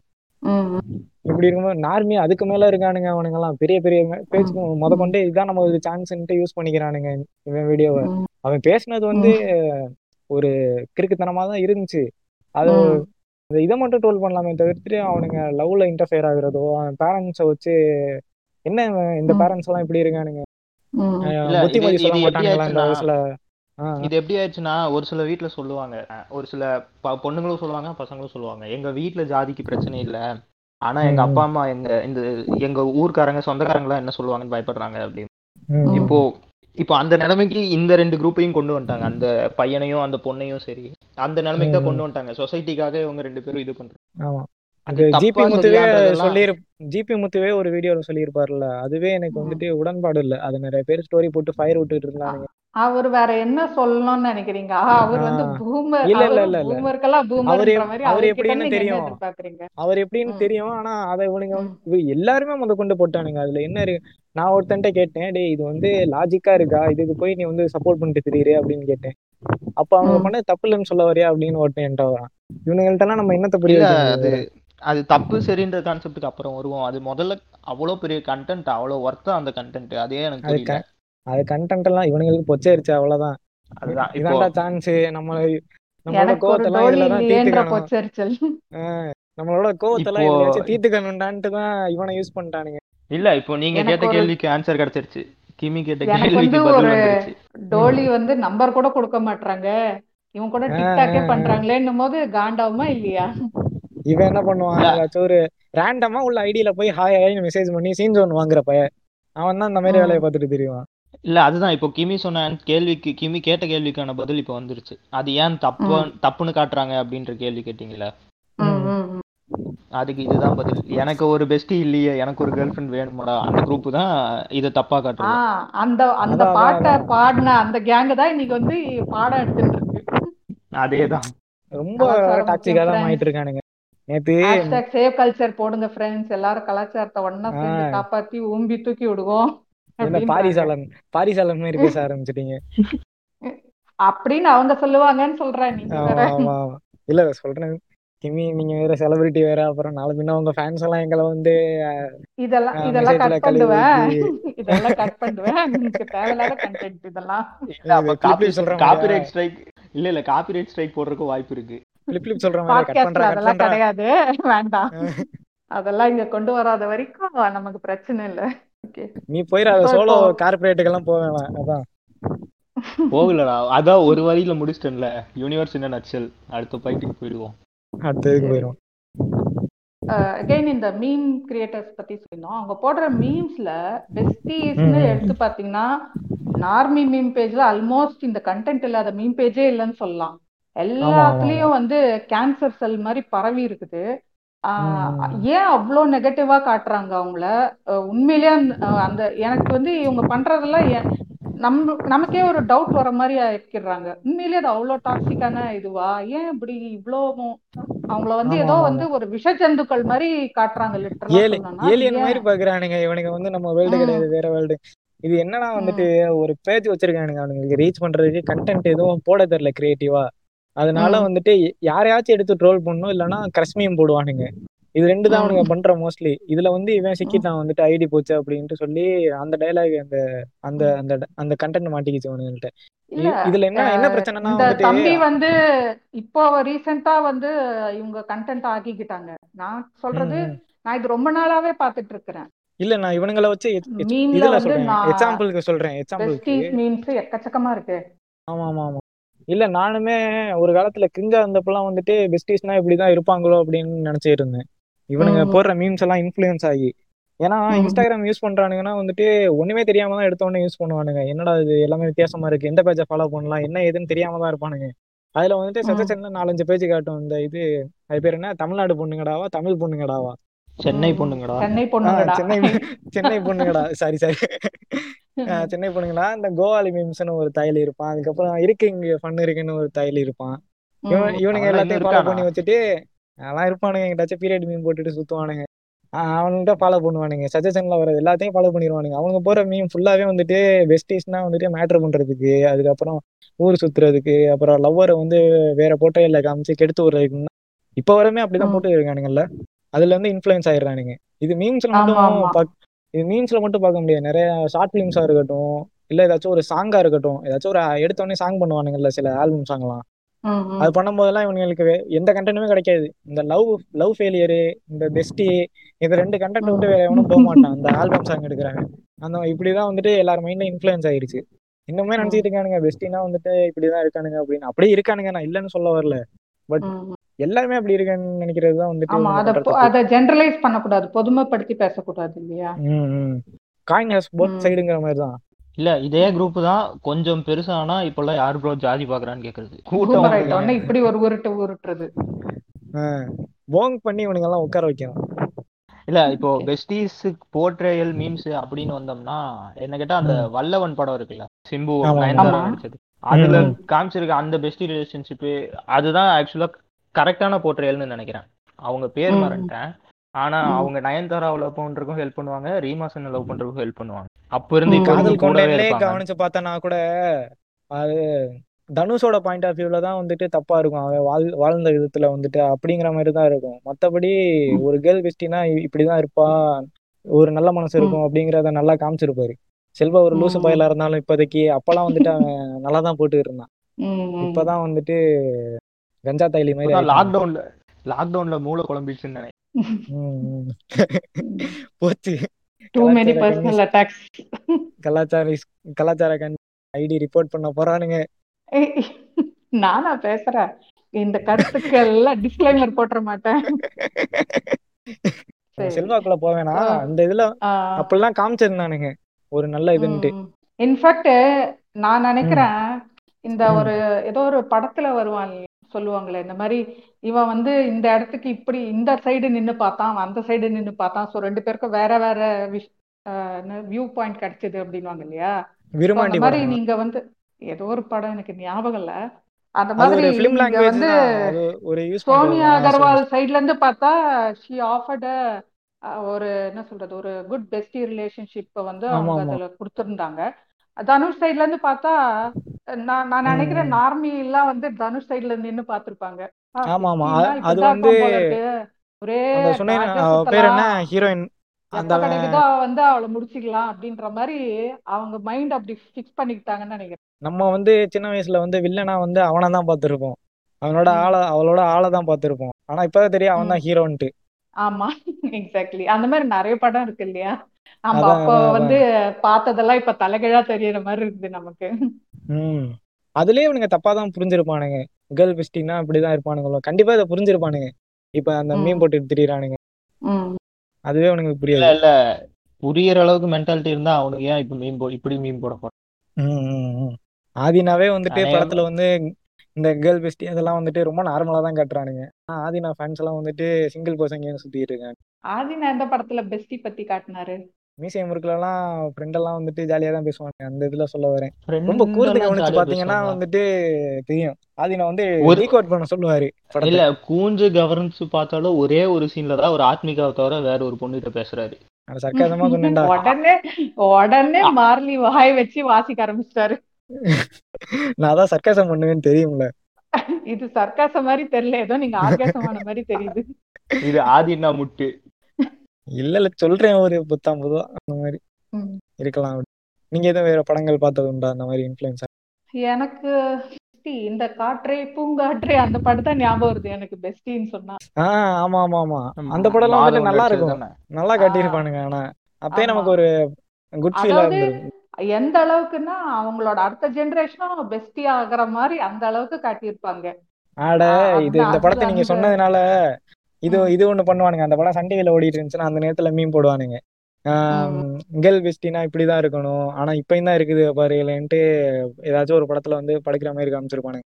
இப்படி இருக்கும்போது நார்மி அதுக்கு மேல இருக்கானுங்க அவனுங்க எல்லாம் பெரிய பெரிய பேச்சுக்கு முத கொண்டு இதுதான் நமக்கு சான்ஸ்ன்ட்டு யூஸ் பண்ணிக்கிறானுங்க இவன் வீடியோவை அவன் பேசுனது வந்து ஒரு கிறுக்குத்தனமா தான் இருந்துச்சு. அது இதை மட்டும் ட்ரோல் பண்ணலாமே தவிர்த்துட்டு அவனுங்க லவ்ல இன்டர்ஃபியர் ஆகுறதோ அவன் பேரண்ட்ஸை வச்சு என்ன இந்த பேரண்ட்ஸ் எல்லாம் இப்படி இருக்கானுங்க? புத்திமதி சொல்ல மாட்டானுங்களா இந்த ஆயிடுச்சுன்னா வயசுல? இது எப்படி ஆயிடுச்சுன்னா ஒரு சில வீட்ல சொல்லுவாங்க. ஒரு சில ப- பொண்ணுங்களும் சொல்லுவாங்க பசங்களும் சொல்லுவாங்க. எங்க வீட்ல ஜாதிக்கு பிரச்சனை இல்ல. ஆனா எங்க அப்பா அம்மா எங்க இந்த எங்க ஊர்க்காரங்க சொந்தக்காரங்க எல்லாம் என்ன சொல்லுவாங்கன்னு பயப்படுறாங்க அப்படின்னு. இப்போ இப்போ அந்த நிலைமைக்கு இந்த ரெண்டு குரூப்பையும் கொண்டு வந்துட்டாங்க. அந்த பையனையும் அந்த பொண்ணையும் சரி. அந்த நிலைமைக்கு தான் கொண்டு வந்துட்டாங்க. சொசைட்டிக்காக இவங்க ரெண்டு பேரும் இது பண்றாங்க. ஆமா. அது ஜிபி முத்துவே சரியான்றதெல்லாம் சொல்லி ஜிபி முத்துவே ஒரு வீடியோல சொல்லியிருப்பார்ல அதுவே எனக்கு. வந்துட்டு உடன்பாடு இல்ல. அது நிறைய பேர் ஸ்டோரி போட்டு ஃபயர் விட்டுட்டு இருந்தானுங்க. அவர் வேற என்ன சொல்லணும்னு நினைக்கிறீங்க? ஆ, அவர் வந்து பூமர் இல்ல இல்ல இல்ல இல்ல. பூமருக்கெல்லாம் அவரு எப்படின்னு தெரியும். அவர் எப்படின்னு தெரியும். ஆனா அதை இவனுங்க எல்லாருமே முத கொண்டு போட்டானுங்க. அதுல என்ன இருக்கு? நான் ஒருத்தன்ட்ட கேட்டேன் டேய் இது வந்து லாஜிக்கா இருக்கா? இதுக்கு போய் நீ வந்து சப்போர்ட் பண்ணிட்டு திரியிற அப்படின்னு கேட்டேன். அப்ப அவனுங்க ம். பண்ண தப்பு இல்லைன்னு சொல்ல வரியா அப்படின்னு ஒருத்தன் என்கிட்ட வரான். இவனுங்கள்ட்ட நம்ம என்னத்த புரிய இல்ல வைக்க அது அது தப்பு சரின்ற கான்செப்ட்டுக்கு அப்புறம் வருவோம். அது முதல்ல அவ்வளோ பெரிய கண்டென்ட் அவ்வளோ ஒர்த்தா அந்த கண்டென்ட் அதே எனக்கு அது புரியல. அது கண்டென்ட் எல்லாம் இவனுங்களுக்கு பொச்சரிச்சு அவ்வளவுதான். அதுதான் இதான்டா சான்ஸ் நம்ம நம்மளோட கோவத்தெல்லாம் இதுலதான் தீர்த்துக்கணும். நம்மளோட கோவத்தெல்லாம் தீர்த்துக்கணும்டான்ட்டு தான் இவனை யூஸ் பண்ணிட்டானுங்க. இல்ல இப்போ நீங்க கேட்ட கேள்விக்கு ஆன்சர் கிடைச்சிருச்சு. கிமி கேட்ட கேள்விக்கு பதில் ஒரு வந்துருச்சு. டோலி வந்து நம்பர் கூட கொடுக்க மாட்றாங்க. இவன் கூட டிக்டாக்கே. பண்றாங்களேன்னும் போது காண்டாவுமா இல்லையா? இவன் என்ன பண்ணுவான்? ஏதாச்சும் ஒரு ரேண்டமா உள்ள ஐடியில போய் ஹாய் ஹாய்னு மெசேஜ் பண்ணி சீன் ஜோன் வாங்குற பையன். அவன் தான் இந்த மாதிரி வேலையை பார்த்துட்டு தெரியும் இல்ல அதுதான். இப்போ கிமி சொன்ன கேள்விக்கு கிமி கேட்ட கேள்விக்கான பதில் இப்போ வந்துருச்சு. அது ஏன் தப்பு தப்புன்னு காட்டுறாங்க அப்படின்ற கேள்வி கேட்டீங்களா. அதுக்கு இதுதான் பதில். எனக்கு ஒரு பெஸ்டி இல்லையே எனக்கு ஒரு கேர்ள் ஃப்ரெண்ட் வேணுமாடா அந்த குரூப் தான் இதை தப்பா ஆ காட்டுறது அந்த அந்த பாட்டை பாடின அந்த கேங்கு தான் இன்னைக்கு வந்து பாடம் எடுத்துட்டு இருக்கு அதேதான். ரொம்ப டாக்ஸிக்கா தான் ஆயிட்டு இருக்கானுங்க நேத்து சேவ் கல்ச்சர் போடுங்க ஃப்ரெண்ட்ஸ் எல்லாரும் கலாச்சாரத்தை ஒண்ணா சேர்ந்து காப்பாத்தி ஊம்பி தூக்கி விடுவோம். பாரிசாலன் பாரிசாலன் மாதிரி பேச ஆரம்பிச்சிட்டீங்க. அப்படின்னு அவங்க சொல்லுவாங்கன்னு சொல்றேன் நீங்க இல்ல சொல்றேன். கிமி நீங்க வேற செலிபிரிட்டி வேற. அப்புறம் நாளை பின்ன உங்க ஃபேன்ஸ் எல்லாம் எங்களை வந்து இதெல்லாம் இதெல்லாம் கட் பண்ணுவேன். இதெல்லாம் கட் பண்ணுவேன். உங்களுக்கு தேவையில்லாத கண்டென்ட் இதெல்லாம். இல்ல அப்ப காப்பி கிளிப் சொல்ற மாதிரியா காப்பிரைட் ஸ்ட்ரைக் இல்ல இல்ல காப்பிரைட் ஸ்ட்ரைக் போடுறதுக்கு வாய்ப்பு இருக்கு. கிளிப் கிளிப் சொல்ற கட் கட் அதெல்லாம் கிடையாது. வேண்டாம். அதெல்லாம் இங்க கொண்டு வராத வரைக்கும் நமக்கு பிரச்சனை இல்லை. ஓகே நீ இப்போ சோலோ இப்போ கார்பரேட்டுக்கு எல்லாம் போக வேணாம். அதான். போகலடா. அதான் ஒரு வரியில முடிச்சிட்டேன்ல. யூனிவர்ஸ் என்ன நச்சல் அடுத்த பாயிண்ட்டுக்கு போயிடுவோம். சரி. போயிடும் அகைன் இந்த மீம் கிரியேட்டர்ஸ் பத்தி சொல்லியிருந்தோம். அவங்க போடுற மீம்ஸ்ல பெஸ்டீஸ்னு. எடுத்து பாத்தீங்கன்னா நார்மி மீம் பேஜ்ல ஆல்மோஸ்ட் இந்த கண்டென்ட் இல்லாத மீம் பேஜே இல்லைன்னு சொல்லலாம். எல்லாத்துலயும் வந்து கேன்சர் செல் மாதிரி பரவி இருக்குது. ஏன் அவ்வளோ நெகட்டிவா காட்டுறாங்க அவங்கள? உண்மையிலேயே அந்த எனக்கு வந்து இவங்க பண்றதெல்லாம் நம்ம நமக்கே ஒரு டவுட் வர மாதிரி ஆக்கிடுறாங்க உண்மையிலேயே அது அவ்வளோ டாக்ஸிக்கான இதுவா? ஏன் இப்படி இவ்வளோ அவங்கள வந்து ஏதோ வந்து ஒரு விஷ ஜந்துக்கள் மாதிரி காட்டுறாங்க சொல்லணும்னா. ஏலியன் மாதிரி பாக்குறானுங்க. இவனுங்க வந்து நம்ம வேர்ல்டு கிடையாது வேற வேர்ல்டு இது என்னன்னா வந்துட்டு ஒரு பேஜ் வச்சிருக்கானுங்க அவனுங்களுக்கு. ரீச் பண்றதுக்கு கண்டென்ட் எதுவும் போட தெரியல கிரியேட்டிவா அதனால வந்துட்டு யாரையாச்சும் எடுத்து ட்ரோல் பண்ணும் இல்லைன்னா கிரஸ்மியம் போடுவானுங்க. இது ரெண்டு தான் அவனுங்க பண்ற மோஸ்ட்லி இதுல வந்து இவன் ம் சிக்கிட்டான் வந்துட்டு ஐடி போச்சு அப்படின்ட்டு சொல்லி அந்த டைலாக் அந்த அந்த அந்த அந்த கண்டென்ட் மாட்டிக்கிச்சு அவனுங்கள்ட்ட இதுல என்ன என்ன பிரச்சனைனா தம்பி வந்து இப்போ ரீசெண்டா வந்து இவங்க கண்டென்ட் ஆக்கிக்கிட்டாங்க. நான் சொல்றது. நான் இது ரொம்ப நாளாவே பார்த்துட்டு இருக்கிறேன் இல்ல நான் இவனுங்கள வச்சு இதுல சொல்றேன். நான் எக்ஸாம்பிளுக்கு சொல்றேன். எக்ஸாம்பிளுக்கு எக்கச்சக்கமா இருக்கு. ஆமா ஆமா ஆமா இல்ல நானுமே ஒரு காலத்துல கிரிஞ்சா இருந்தப்பெல்லாம் வந்துட்டு பெஸ்டிஸ்னா இப்படிதான் இருப்பாங்களோ அப்படின்னு நினைச்சிட்டு இருந்தேன். இவனுங்க போடுற மீம்ஸ் எல்லாம் இன்ஃப்ளூயன்ஸ் ஆகி. ஏன்னா இன்ஸ்டாகிராம் யூஸ் பண்றானுங்கன்னா வந்துட்டு ஒண்ணுமே தெரியாம தான் எடுத்த உடனே யூஸ் பண்ணுவானுங்க. என்னடா இது? எல்லாமே வித்தியாசமா இருக்கு. எந்த பேஜை ஃபாலோ பண்ணலாம்? என்ன ஏதுன்னு தெரியாம தான் இருப்பானுங்க. அதுல வந்துட்டு சஜஷன்ல நாலஞ்சு பேஜ் காட்டும். இந்த இது அது பேர் என்ன? தமிழ்நாடு பொண்ணுங்கடாவா? தமிழ் பொண்ணுங்கடாவா? சென்னை பொண்ணுங்கடா. சென்னை பொண்ணுங்கடா. சென்னை சென்னை பொண்ணுங்கடா. Sorry sorry. சென்னை பொண்ணுங்கடா இந்த கோவாலி மீம்ஸ்னு ஒரு தையல் இருப்பான். அதுக்கப்புறம் இருக்கு இங்க ஃபன் இருக்குன்னு ஒரு தையல் இருப்பான். இவனுங்க எல்லாத்தையும் ஃபாலோ பண்ணி வச்சுட்டு அதெல்லாம் இருப்பானுங்க. எங்கிட்டாச்சும் பீரியட் மீன் போட்டுட்டு சுத்துவானுங்க. அவனுங்கிட்ட ஃபாலோ பண்ணுவானுங்க. சஜஷன்ல வர்றது எல்லாத்தையும் ஃபாலோ பண்ணிடுவானுங்க அவங்க போற மீம் ஃபுல்லாவே வந்துட்டு பெஸ்டிஸ்னா வந்துட்டு மேட்ரு பண்றதுக்கு அதுக்கப்புறம் ஊர் சுத்துறதுக்கு அப்புறம் லவ்வரை வந்து வேற போட்டோல காமிச்சு கெடுத்து விடுறதுக்கு இப்ப வரமே அப்படிதான் போட்டு இருக்கானுங்கல்ல அதுல இருந்து இன்ஃபுளுன்ஸ் ஆயிடுறானுங்க. இது மீம்ஸ்ல ஆமா மட்டும் இது மீம்ஸ்ல மட்டும் பார்க்க முடியாது. நிறைய ஷார்ட் ஃபிலிம்ஸா இருக்கட்டும் இல்ல ஏதாச்சும் ஒரு சாங்கா இருக்கட்டும் ஏதாச்சும் ஒரு எடுத்த உடனே சாங் பண்ணுவானுங்கல்ல சில ஆல்பம் சாங்லாம் அது பண்ணும்போதெல்லாம் இவங்களுக்கு எந்த கண்டென்ட்டுமே கிடைக்காது. இந்த லவ் லவ் ஃபெயிலியரு இந்த பெஸ்டி இது ரெண்டு கண்டென்ட் விட்டு வேற எவனும் போக மாட்டான். அந்த ஆல்பம் சாங் எடுக்கிறாங்க. அந்த இப்படிதான் வந்துட்டு எல்லார் மைண்ட்ல இன்ஃப்ளூயன்ஸ் ஆயிருச்சு இன்னுமே நினைச்சிட்டு இருக்கானுங்க பெஸ்டினா வந்துட்டு இப்படிதான் இருக்கானுங்க அப்படின்னு. அப்படியே இருக்கானுங்க நான் இல்லைன்னு சொல்ல வரல. பட். எல்லாருமே அப்படி இருக்கான்னு நினைக்கிறது தான் வந்துட்டு அத ஜெனரலைஸ் பண்ணக்கூடாது. பொதுமைப்படுத்தி பேசக்கூடாது இல்லையா? காயின் ஹாஸ் போத் சைடுங்கிற மாதிரி தான் இல்ல இதே குரூப் தான் கொஞ்சம் பெருசானா இப்பெல்லாம் யார் ப்ரோ ஜாதி பாக்குறான்னு கேக்குறது கூட்டம் இப்படி ஒரு உருட்டு உருட்டுறது போங் பண்ணி இவனுங்க எல்லாம் உட்கார வைக்கணும் இல்ல இப்போ. பெஸ்டீஸ் போர்ட்ரேயல் மீம்ஸ் அப்படின்னு வந்தோம்னா என்ன கேட்டா அந்த. வல்லவன் படம் இருக்குல்ல சிம்பு. நடிச்சது அதுல. காமிச்சிருக்க அந்த பெஸ்டி ரிலேஷன்ஷிப் அதுதான் ஆக்சுவலா கரெக்டான போர்ட்ரேயல்னு நினைக்கிறேன் அவங்க பேர். மறந்துட்டேன் ஆனா. அவங்க நயன்தாரா லவ் பண்றதுக்கும் ஹெல்ப் பண்ணுவாங்க ரீமாசன் லவ் பண்றதுக்கும் ஹெல்ப் பண்ணுவாங்க அப்ப இருந்து காதல் இருப்பாங்க. கவனிச்சு பார்த்தனா கூட அது தனுஷோட பாயிண்ட் ஆஃப் வியூல தான் வந்துட்டு தப்பா இருக்கும். அவன் வாழ் வாழ்ந்த விதத்துல வந்துட்டு அப்படிங்கிற மாதிரி தான் இருக்கும். மத்தபடி. ஒரு கேர்ள் பெஸ்டினா இப்படிதான் இருப்பா. ஒரு நல்ல மனசு. இருக்கும் அப்படிங்கறத நல்லா காமிச்சிருப்பாரு. செல்வா ஒரு லூசு. பயலா இருந்தாலும் இப்போதைக்கு அப்பெல்லாம் வந்துட்டு அவன் நல்லா தான் போட்டு இருந்தான். இப்பதான் வந்துட்டு கஞ்சா தைலி மாதிரி லாக்டவுன்ல லாக்டவுன்ல மூளை குழம்பிடுச்சுன்னு நினைக்கிறேன். போச்சு. கலாச்சார personal கன்னிஸ் attacks. கலாச்சார கலாச்சார கண் ஐடி ரிப்போர்ட் பண்ண போறானுங்க. நானா பேசுறேன். இந்த கருத்துக்கு எல்லாம் டிஸ்க்ளைமர் போட்டுற மாட்டேன். செல்வாக்குள்ள போவேனா? அந்த இதுல ஆஹ், அப்படிலாம் காமிச்சிருந்தானுங்க. ஒரு நல்ல இதுன்ட்டு. இன்ஃபேக்ட் நான் நினைக்கிறேன் இந்த ஒரு ஏதோ ஒரு படத்துல வருவாங்க சொல்லுவாங்களே இந்த மாதிரி இவன் வந்து இந்த இடத்துக்கு இப்படி இந்த சைடு நின்னு பார்த்தான் அந்த சைடு நின்னு பார்த்தான் ஸோ ரெண்டு பேருக்கும் வேற வேற விஷ் வியூ பாயிண்ட் கிடைச்சது அப்படின்வாங்க இல்லையா? அந்த மாதிரி நீங்க வந்து ஏதோ ஒரு படம் எனக்கு ஞாபகம் இல்ல. அந்த மாதிரி நீங்க வந்து சோனியா அகர்வால் சைட்ல இருந்து பார்த்தா ஷி ஆஃபர்ட் ஒரு என்ன சொல்றது ஒரு குட் பெஸ்டி ரிலேஷன்ஷிப்பை வந்து அவங்க அதுல கொடுத்துருந்தாங்க. தனுஷ் சைட்ல இருந்து பார்த்தா நான் நான் நினைக்கிறேன். நார்மி எல்லாம் வந்து தனுஷ் சைட்ல நின்னு பார்த்திருப்பாங்க. ஆ ஆமா ஆமா. அது வந்து ஒரே பேர் என்ன? ஹீரோயின் அந்த வந்து அவளை முடிச்சுக்கலாம் அப்படின்ற மாதிரி அவங்க மைண்ட் அப்படி ஃபிக்ஸ் பண்ணிக்கிட்டாங்கன்னு நினைக்கிறேன். நம்ம வந்து சின்ன வயசுல வந்து வில்லனா வந்து அவனை தான் பார்த்திருப்போம். அவனோட ஆளை அவளோட ஆளை தான் பார்த்திருப்போம். ஆனா இப்பதான் தெரியும் அவன் தான் ஹீரோன்ட்டு ஆமா எக்ஸாக்ட்லி அந்த மாதிரி நிறைய படம் இருக்கு இல்லையா? நம்ம அப்போ வந்து பார்த்ததெல்லாம் இப்ப தலைகீழா தெரியற மாதிரி இருக்குது நமக்கு. ம். அதுலயே இவனுங்க தப்பா தான் புரிஞ்சிருப்பானுங்க. கேர்ள் பெஸ்டினா இப்படிதான் இருப்பானுங்களோ. கண்டிப்பா இதை புரிஞ்சிருப்பானுங்க. இப்ப அந்த மீன் போட்டு திரியிறானுங்க. ம். அதுவே அவனுக்கு இல்ல புரியாது. இல்ல புரியற அளவுக்கு மென்டாலிட்டி இருந்தா அவனுக்கு ஏன் இப்ப மீன் போ இப்படி மீன் போட போறான். ஆதினாவே வந்துட்டு படத்துல வந்து இந்த கேர்ள் பெஸ்டி அதெல்லாம் வந்துட்டு ரொம்ப நார்மலா தான் காட்டுறானுங்க. ஆதினா ஃபேன்ஸ் எல்லாம் வந்துட்டு சிங்கிள் பர்சங்க சுத்திட்டு இருக்காங்க. ஆதி நான் எந்த படத்துல பெஸ்டி பத்தி காட்டினாரு? மீசை முறுக்குலாம் ஃப்ரெண்ட் எல்லாம் வந்துட்டு ஜாலியா தான் பேசுவாங்க அந்த இதுல சொல்ல வரேன். ரொம்ப கூர்ந்து கவனிச்சு பாத்தீங்கன்னா வந்துட்டு தெரியும். ஆதினா வந்து ஒரு டீகோட் பண்ண சொல்லுவாரு இல்ல கூஞ்சு கவர்னன்ஸ் பார்த்தாலும் ஒரே ஒரு சீன்ல தான் ஒரு ஆத்மிகாவை தவிர வேற ஒரு பொண்ணுகிட்ட பேசுறாரு. சர்க்காசமா சொன்னேன்டா உடனே உடனே மார்லி வாய் வச்சு வாசிக்க ஆரம்பிச்சிட்டாரு. நான் தான் சர்க்காசம் பண்ணுவேன்னு தெரியும்ல. இது சர்க்காசம் மாதிரி தெரியல. ஏதோ நீங்க ஆர்காசமான மாதிரி தெரியுது. இது ஆதினா முட்டு. இல்ல இல்ல சொல்றேன். ஒரு புத்தாம் பொதுவா அந்த மாதிரி. இருக்கலாம். நீங்க எதுவும் வேற படங்கள் பார்த்தது உண்டா? அந்த மாதிரி இன்ஃபுளுன்ஸ் எனக்கு இந்த காற்றே பூங்காற்றே அந்த படம் தான் ஞாபகம் வருது. எனக்கு பெஸ்டின்னு சொன்னா. ஆஹ் ஆமா ஆமா ஆமா. அந்த படம்லாம் வந்துட்டு மாதவன் நல்லா இருக்கும். நல்லா காட்டியிருப்பானுங்க ஆனா. அப்பயே நமக்கு ஒரு குட் ஃபீலா இருந்திருக்கும் எந்த அளவுக்குன்னா அவங்களோட அடுத்த ஜெனரேஷனும் பெஸ்டி ஆகுற மாதிரி அந்த அளவுக்கு காட்டியிருப்பாங்க. ஆட இது இந்த படத்தை நீங்க சொன்னதுனால இது இது ஒண்ணு பண்ணுவானுங்க. அந்த படம் சன் டிவில ஓடிட்டு இருந்துச்சுன்னா அந்த நேரத்துல மீன் போடுவானுங்க. கேர்ள் பெஸ்டினா இப்படிதான் இருக்கணும். ஆனா இப்பயும் தான் இருக்குது பாருங்களேன்ட்டு ஏதாச்சும் ஒரு படத்துல வந்து படைக்கிற மாதிரி காமிச்சிருப்பானுங்க.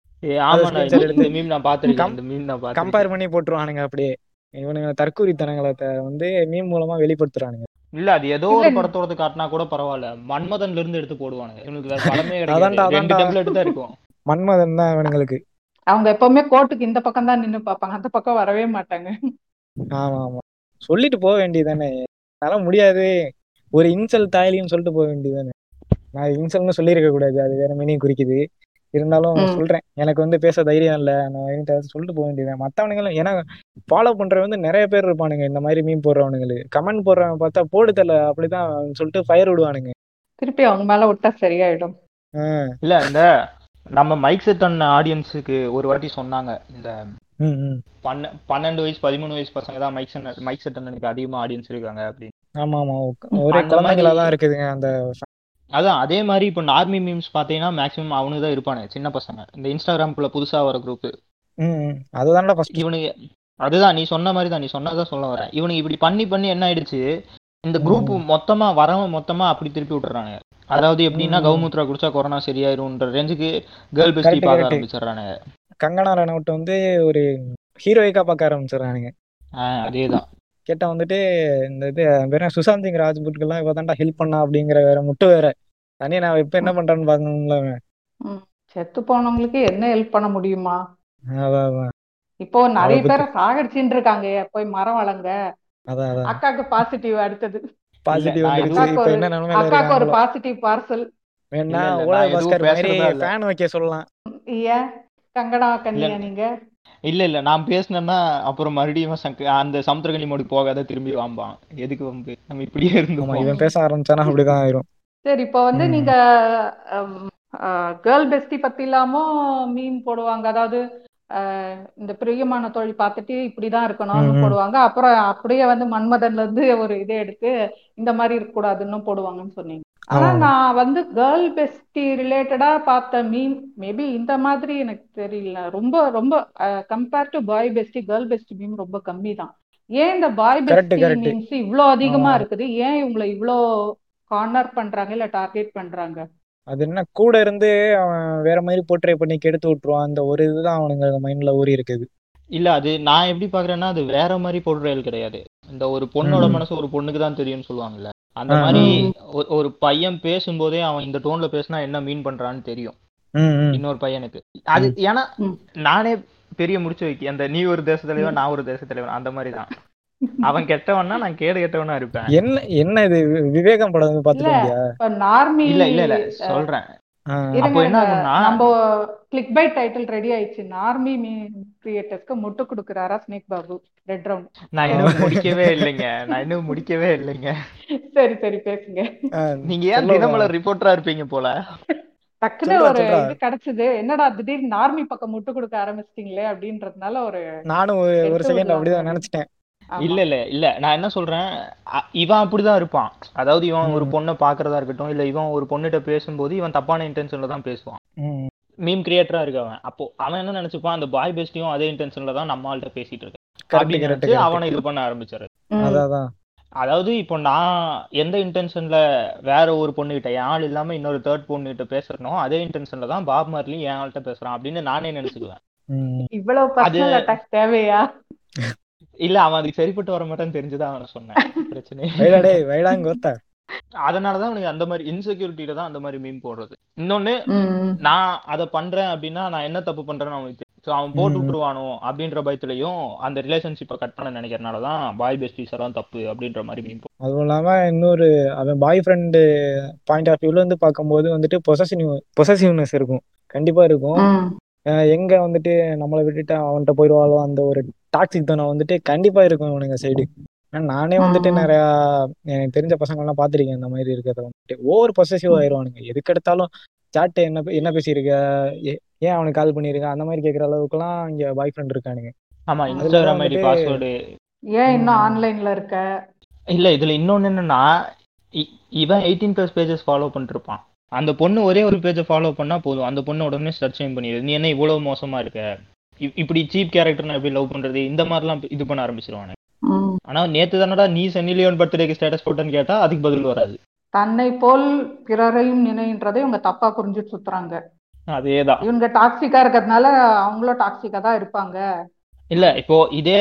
கம்பேர் பண்ணி போட்டுருவானுங்க அப்படியே. இவனுங்க தற்கூரித்தனங்களை வந்து மீம் மூலமா வெளிப்படுத்துறானுங்க. இல்ல அது ஏதோ ஒரு படத்தோடது காட்டினா கூட பரவாயில்ல. மன்மதன்ல இருந்து எடுத்து போடுவானுங்க. இவனுக்கு வேற படமே கிடைக்காது. அதான்டா ரெண்டு அதான்டா டெம்ப்ளேட் தான் இருக்கும். மன்மதன் தான் இவனுங்களுக்கு. அவங்க எப்பவுமே கோர்ட்டுக்கு இந்த பக்கம் தான் நின்னு பார்ப்பாங்க. அந்த பக்கம் வரவே மாட்டாங்க. ஆமா ஆமா சொல்லிட்டு போக வேண்டியதானே என்னால முடியாது. ஒரு இன்சல் தாயலின்னு சொல்லிட்டு போக வேண்டியதானே நான் இன்சல்னு சொல்லியிருக்க கூடாது. அது வேற மீனிங் குறிக்குது. இருந்தாலும் சொல்றேன். எனக்கு வந்து பேச தைரியம் இல்லை. நான் சொல்லிட்டு போக வேண்டியதான் மற்றவனுங்களும் ஏன்னா ஃபாலோ பண்றவங்க வந்து நிறைய பேர் இருப்பானுங்க. இந்த மாதிரி மீன் போடுறவனுங்களுக்கு கமெண்ட் போடுறவன் பார்த்தா போடு தல அப்படிதான் சொல்லிட்டு ஃபயர் விடுவானுங்க. திருப்பி அவங்க மேல விட்டா சரியாயிடும். ஆஹ் இல்ல இந்த நம்ம மைக் செட் பண்ண ஆடியன்ஸுக்கு ஒரு வாட்டி சொன்னாங்க இந்த பன்னெண்டு வயசு பதிமூணு வயசு பசங்க தான் மைக் செட் மைக் செட் அண்ணனுக்கு அதிகமா ஆடியன்ஸ் இருக்காங்க அப்படின்னு. ஆமா ஆமா. ஒரே மாதிரி தான் இருக்குதுங்க அந்த அதான் அதே மாதிரி இப்போ நார்மி மீம்ஸ் பார்த்தீங்கன்னா மேக்ஸிமம் அவனுக்கு தான் இருப்பானு சின்ன பசங்க. இந்த இன்ஸ்டாகிராம்குள்ள புதுசா வர குரூப் அதுதான்டா ஃபர்ஸ்ட் இவனுக்கு அதுதான் நீ சொன்ன மாதிரி தான் நீ சொன்னதான் சொல்ல வரேன். இவனுக்கு இப்படி பண்ணி பண்ணி என்ன ஆயிடுச்சு இந்த குரூப் மொத்தமா வரவன் மொத்தமா அப்படி திருப்பி விட்டுறானுங்க. அதாவது எப்படின்னா ம். கவுமூத்ரா குடிச்சா கொரோனா சரியாயிரும்ன்ற ரேஞ்சுக்கு கேர்ள் பெஸ்டி பார்க்க. ஆரம்பிச்சிடுறானுங்க. கங்கனா ரனவுட் வந்து ஒரு ஹீரோயிக்கா பார்க்க ஆரம்பிச்சிடறானுங்க. அதேதான். கேட்டா வந்துட்டு இந்த இது வேற சுசாந்த் சிங் ராஜ்புட்கெல்லாம் இவ தான்டா ஹெல்ப் பண்ணா அப்படிங்கிற வேற முட்டு வேற. தனியா நான் இப்ப என்ன பண்றான்னு பாக்கணும்ல. செத்து போனவங்களுக்கு என்ன ஹெல்ப் பண்ண முடியுமா? இப்போ நிறைய பேரை சாகடிச்சுட்டு இருக்காங்க போய் மரம் வளங்க. அக்காக்கு பாசிட்டிவ் அடுத்தது. பாசிட்டிவ் வந்துருச்சு. இப்ப ஒரு என்ன நிலைமையில அக்காக்கு ஒரு பாசிட்டிவ் பார்சல் வேணா எதுவும் பாஸ்கர் மாதிரி. ஃபேன் வைக்க சொல்லலாம். கங்கனா கன்னியா இல்ல. நீங்க? இல்ல இல்ல நான் பேசினேன்னா அப்புறம் மறுபடியும் சங்க அந்த சமுத்திரகனி மோடி போகாத திரும்பி வாம்பான் எதுக்கு வம்பு நம்ம இப்படியே இருந்தோம்? இவன் பேச ஆரம்பிச்சானா அப்படிதான் ஆயிரும். சரி இப்போ வந்து. நீங்க கேர்ள் பெஸ்டி பத்தி இல்லாம மீன் போடுவாங்க. அதாவது இந்த பிரியமான தோழி பார்த்துட்டு இப்படிதான் இருக்கணும்னு. போடுவாங்க அப்புறம் அப்படியே வந்து மன்மதன்ல இருந்து ஒரு இதை எடுத்து இந்த மாதிரி இருக்கக்கூடாதுன்னு போடுவாங்கன்னு சொன்னீங்க ஆனா. நான் வந்து கேர்ள் பெஸ்டி ரிலேட்டடா பார்த்த மீன் மேபி இந்த மாதிரி எனக்கு தெரியல ரொம்ப ரொம்ப compare to boy bestie girl bestie meme ரொம்ப கம்மி தான் ஏன் இந்த பாய் பெஸ்டி. மீம்ஸ் இவ்ளோ அதிகமா. இருக்குது ஏன் இவங்களை இவ்ளோ கார்னர் பண்றாங்க இல்ல டார்கெட் பண்றாங்க அது என்ன கூட இருந்து அவன் வேற மாதிரி போர்ட்ரே பண்ணி கெடுத்து விட்டுருவான். அந்த ஒரு இதுதான் அவனுங்க மைண்ட்ல ஊறி இருக்குது. இல்ல அது நான் எப்படி பாக்குறேன்னா அது வேற மாதிரி போடுறேல் கிடையாது. இந்த ஒரு பொண்ணோட. மனசு ஒரு பொண்ணுக்கு தான் தெரியும்னு சொல்லுவாங்கல்ல. அந்த மாதிரி. ஒரு- பையன் பேசும்போதே அவன் இந்த டோன்ல பேசினா என்ன மீன் பண்றான்னு தெரியும். இன்னொரு பையனுக்கு. அது ஏன்னா. நானே பெரிய முடிச்சு வைக்க அந்த நீ ஒரு தேச தலைவன் நான் ஒரு தேச தலைவன் அந்த மாதிரி தான். அவன் கெட்டவன்னா நான் கேடு கெட்டவனா இருப்பேன். என்ன என்ன இது? விவேகம் படம் நார்மி இல்ல இல்ல இல்ல. சொல்றேன். நம்ம கிளிக் பை டைட்டில் ரெடி ஆயிடுச்சு. நார்மி கிரியேட்டர்ஸ்க்கு முட்டு கொடுக்குறாரா ஸ்னேக் பாபு? ரெட் ரவுண்ட் நான் இன்னும் முடிக்கவே இல்லைங்க. நான் இன்னும் முடிக்கவே இல்லைங்க. சரி சரி பேசுங்க. நீங்க ஏன். தினமலர் ரிப்போர்ட்டரா இருப்பீங்க போல? டக்குன்னு ஒரு. இது கிடைச்சது. என்னடா திடீர்னு நார்மி பக்கம் முட்டு கொடுக்க ஆரம்பிச்சிட்டீங்களே அப்படின்றதுனால ஒரு நானும் ஒரு செகண்ட் அப்படிதான் அப்படி. நினைச்சிட்டேன். இல்ல இல்ல இல்ல. நான் என்ன சொல்றேன்? இவன் அப்படிதான் இருப்பான். அதாவது இவன் ஒரு. பொண்ணை பாக்குறதா இருக்கட்டும் இல்ல இவன் ஒரு பொண்ணுகிட்ட பேசும்போது இவன் தப்பான இன்டென்ஷன்ல தான் பேசுவான். மீம் கிரியேட்டரா இருக்கவன். அப்போ அவன் என்ன நினைச்சுப்பான்? அந்த பாய் பெஸ்டியும் அதே இன்டென்ஷன்ல தான் நம்ம ஆள்கிட்ட பேசிட்டு இருக்கேன். அவனை இது பண்ண ஆரம்பிச்சாரு. அதாவது இப்போ நான் எந்த இன்டென்ஷன்ல வேற ஒரு பொண்ணுகிட்ட என் ஆள் இல்லாம இன்னொரு தேர்ட் பொண்ணுகிட்ட பேசுறனோ அதே இன்டென்ஷன்ல தான் பாப் மார்லி என் ஆள்கிட்ட பேசுறான் அப்படின்னு நானே நினைச்சுக்குவேன். இவ்வளவு தேவையா? இல்ல அவன் அதுக்கு சரிப்பட்டு வர மாட்டான்னு தெரிஞ்சுதான் அவனை சொன்னேன் பிரச்சனை அதனாலதான் அவனுக்கு அந்த மாதிரி இன்செக்யூரிட்டியில தான் அந்த மாதிரி மீம் போடுறது இன்னொன்னு. நான் அதை பண்றேன் அப்படின்னா நான் என்ன தப்பு பண்றேன்னு அவனுக்கு. So, அவன் போட்டு. விட்டுருவானோ அப்படின்ற பயத்திலையும் அந்த ரிலேஷன்ஷிப்பை கட் பண்ண நினைக்கிறனால தான் பாய் பெஸ்டிஸ் எல்லாம் தப்பு அப்படின்ற மாதிரி மீம் அதுவும் இல்லாம இன்னொரு அவன் பாய் ஃப்ரெண்டு பாயிண்ட் ஆஃப் வியூல இருந்து பார்க்கும்போது வந்துட்டு பொசசிவ் பொசசிவ்னஸ் இருக்கும் கண்டிப்பா இருக்கும் எங்க வந்துட்டு நம்மளை விட்டுட்டு அவன்கிட்ட போயிடுவாளோ அந்த ஒரு டாக்ஸிக் தனம் வந்துட்டு கண்டிப்பா இருக்கும் இவனுங்க சைடு நானே வந்துட்டு. நிறைய எனக்கு தெரிஞ்ச பசங்க எல்லாம் பாத்திருக்கேன் இந்த மாதிரி இருக்கிறத வந்துட்டு. ஓவர் பொசசிவ் ஆயிருவானுங்க. எதுக்கு எடுத்தாலும் சாட்டு என்ன என்ன பேசியிருக்க? ஏ- ஏன் அவனுக்கு கால் பண்ணியிருக்க? அந்த மாதிரி கேட்குற அளவுக்குலாம் இங்க பாய் ஃப்ரெண்ட் இருக்கானுங்க. ஆமா இன்ஸ்டாகிராம் ஐடி பாஸ்வேர்டு ஏன் இன்னும். ஆன்லைன்ல இருக்க? இல்ல இதுல இன்னொன்னு என்னன்னா இவன் எயிட்டீன் பிளஸ் பேஜஸ் ஃபாலோ பண்ணிட்டு இருப்பான் அந்த பொண்ணு ஒரே ஒரு பேஜை ஃபாலோ பண்ணா போதும். அந்த பொண்ணு உடனே சேஞ்ச் பண்ணிடுது நீ என்ன இவ்வளவு மோசமா இருக்க? இப்படி சீப் கேரக்டர் எப்படி லவ் பண்றது? இந்த மாதிரிலாம் இது பண்ண ஆரம்பிச்சிருவானு. ஆனா நேத்து தானடா நீ சென்னிலியோன் பர்த்டேக்கு ஸ்டேட்டஸ் போட்டேன்னு கேட்டா அதுக்கு பதில் வராது. தன்னை போல் பிறரையும் நினைன்றதை இவங்க தப்பா புரிஞ்சுட்டு சுத்துறாங்க. அதேதான். இவங்க டாக்ஸிக்கா இருக்கிறதுனால அவங்களும் டாக்ஸிக்கா தான் இருப்பாங்க. இல்ல இப்போ இதே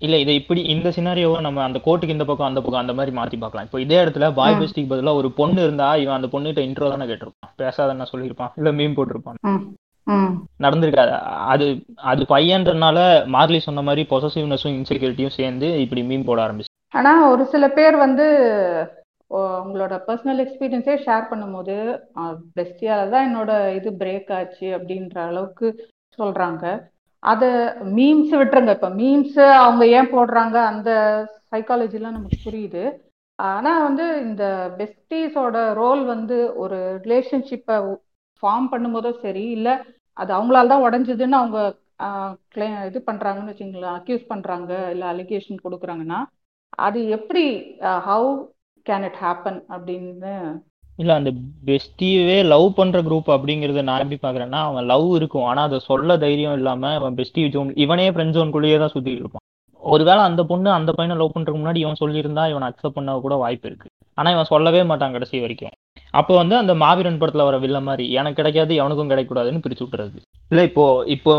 இல்ல இதை இப்படி இந்த சினாரியோவை நம்ம அந்த கோர்ட்டுக்கு இந்த பக்கம் அந்த பக்கம் அந்த மாதிரி மாத்தி பார்க்கலாம். இப்போ இதே இடத்துல பாய். பெஸ்டிக்கு பதிலா ஒரு பொண்ணு இருந்தா இவன் அந்த பொண்ணுகிட்ட இன்ட்ரோ தானே கேட்டிருப்பான். பேசாதன்னு சொல்லியிருப்பான். இல்ல மீம் போட்டிருப்பான். நடந்திருக்காது. அது அது பையன்றனால மார்லி சொன்ன மாதிரி பொசசிவ்னஸும் இன்செக்யூரிட்டியும் சேர்ந்து இப்படி மீம் போட ஆரம்பிச்சு. ஆனா ஒரு சில பேர் வந்து உங்களோட பர்சனல் எக்ஸ்பீரியன்ஸே ஷேர் பண்ணும்போது பெஸ்டியால தான் என்னோட இது பிரேக் ஆச்சு அப்படின்ற அளவுக்கு சொல்றாங்க. அத மீம்ஸ் விட்டுருங்க. இப்ப மீம்ஸ் அவங்க ஏன் போடுறாங்க? அந்த சைக்காலஜிலாம் நமக்கு புரியுது. ஆனா வந்து இந்த பெஸ்டீஸோட ரோல் வந்து ஒரு ரிலேஷன்ஷிப்பை ஃபார்ம் பண்ணும்போதும் சரி இல்ல அது அவங்களால தான் உடஞ்சதுன்னு அவங்க கிளை இது பண்றாங்கன்னு வச்சுங்களேன் அக்யூஸ் பண்றாங்க இல்ல அலிகேஷன் கொடுக்குறாங்கன்னா அது எப்படி ஹவு கேன் இட் ஹேப்பன் அப்படின்னு? இல்ல அந்த பெஸ்டியவே லவ் பண்ற குரூப் அப்படிங்கறத நான் எப்படி பாக்குறேன்னா அவன் லவ் இருக்கும். ஆனா அதை சொல்ல தைரியம் இல்லாம அவன் பெஸ்டி ஜோன் இவனே ஃப்ரெண்ட் ஜோனுக்குள்ளேயே தான் சுத்திட்டு இருப்பான். ஒருவேளை அந்த பொண்ணு அந்த பையனை லவ் பண்றதுக்கு முன்னாடி இவன் சொல்லியிருந்தா இவன் அக்செப்ட் பண்ண கூட வாய்ப்பு இருக்கு. ஆனா இவன் சொல்லவே மாட்டான் கடைசி வரைக்கும். அப்போ வந்து அந்த மாவீரன் படத்துல வர வில்ல மாதிரி எனக்கு கிடைக்காது எவனுக்கும் கிடைக்கூடாதுன்னு பிரிச்சு விட்டுறது. இல்ல இப்போ இப்போ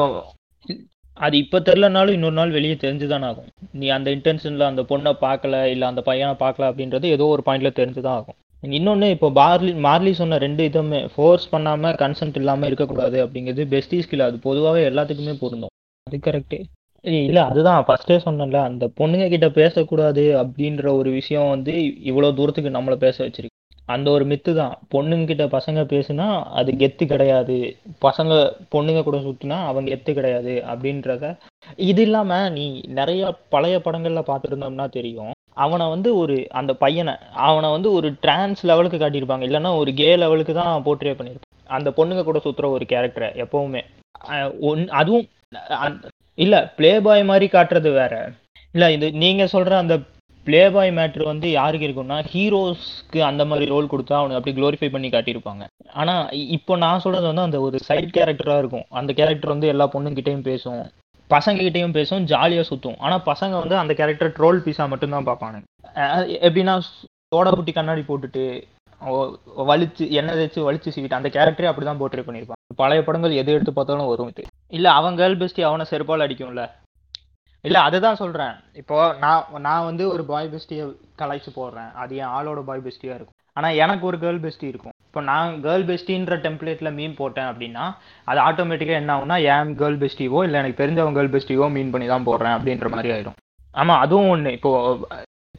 அது இப்போ தெரிலனாலும் இன்னொரு நாள் வெளியே தெரிஞ்சுதான் ஆகும். நீ அந்த இன்டென்ஷன்ல அந்த பொண்ணை பார்க்கல இல்லை அந்த பையனை பார்க்கல அப்படின்றது ஏதோ ஒரு பாயிண்ட்ல தெரிஞ்சுதான் ஆகும். இன்னொன்று இப்போ பார்லி மார்லி சொன்ன ரெண்டு இதுவுமே ஃபோர்ஸ் பண்ணாம கன்சென்ட் இல்லாம இருக்கக்கூடாது அப்படிங்கிறது பெஸ்டி ஸ்கில் அது பொதுவாகவே எல்லாத்துக்குமே பொருந்தும். அது கரெக்டு இல்ல அதுதான். ஃபர்ஸ்டே சொன்னேன்ல அந்த பொண்ணுங்க கிட்ட பேசக்கூடாது அப்படின்ற ஒரு விஷயம் வந்து இவ்வளவு தூரத்துக்கு நம்மளை பேச வச்சிருக்கு. அந்த ஒரு மித்து தான். பொண்ணுங்க கிட்ட பசங்க பேசுனா அது கெத்து கிடையாது. பசங்க பொண்ணுங்க கூட சுத்தினா அவங்க கெத்து கிடையாது அப்படின்றத. இது இல்லாம நீ நிறைய பழைய படங்கள்ல பார்த்துருந்தோம்னா தெரியும். அவனை வந்து ஒரு அந்த பையனை அவனை வந்து ஒரு டிரான்ஸ் லெவலுக்கு காட்டியிருப்பாங்க. இல்லைன்னா ஒரு கே லெவலுக்கு தான் போர்ட்ரே பண்ணியிருப்பாங்க. அந்த பொண்ணுங்க கூட சுத்துற ஒரு கேரக்டரை எப்பவுமே. அஹ் ஒன் அதுவும் இல்ல ப்ளே பாய் மாதிரி காட்டுறது வேற. இல்ல இது நீங்க சொல்ற அந்த ப்ளே பாய் மேட்ரு வந்து யாருக்கு இருக்கும்னா ஹீரோஸ்க்கு அந்த மாதிரி ரோல் கொடுத்தா அவனுக்கு அப்படி க்ளோரிஃபை பண்ணி காட்டியிருப்பாங்க. ஆனா இப்போ நான் சொல்றது வந்து அந்த ஒரு சைட் கேரக்டரா இருக்கும். அந்த கேரக்டர் வந்து எல்லா பொண்ணுங்கிட்டையும் பேசும். பசங்க கிட்டையும் பேசும் ஜாலியா சுத்தும். ஆனா பசங்க வந்து அந்த கேரக்டர் ட்ரோல் பீஸா மட்டும்தான் பார்ப்பானுங்க. எப்படின்னா சோடா புட்டி கண்ணாடி போட்டுட்டு வலிச்சு எண்ணெய் தேய்ச்சி வலிச்சு சீவிட்டு அந்த கேரக்டரே அப்படிதான் போர்ட்ரே பண்ணியிருப்பாங்க பழைய படங்கள் எது எடுத்து பார்த்தாலும் வரும் இது. இல்ல அவன் கேர்ள் பெஸ்டி அவனை செருப்பால் அடிக்கும்ல. இல்ல அதுதான் சொல்றேன். இப்போ நான் நான் வந்து ஒரு பாய் பெஸ்டியை கலாய்ச்சி போடுறேன். அது என் ஆளோட பாய் பெஸ்டியா இருக்கும். ஆனா எனக்கு ஒரு கேர்ள் பெஸ்டி இருக்கும். இப்போ நான் கேர்ள் பெஸ்டின்ற டெம்ப்ளேட்ல மீன் போட்டேன் அப்படின்னா அது ஆட்டோமேட்டிக்கா என்ன ஆகும்னா ஏன் கேர்ள் பெஸ்டிவோ இல்ல எனக்கு தெரிஞ்சவங்க கேர்ள் பெஸ்டிவோ மீன் பண்ணி தான் போடுறேன் அப்படின்ற மாதிரி ஆயிடும் ஆமா அதுவும் ஒண்ணு. இப்போ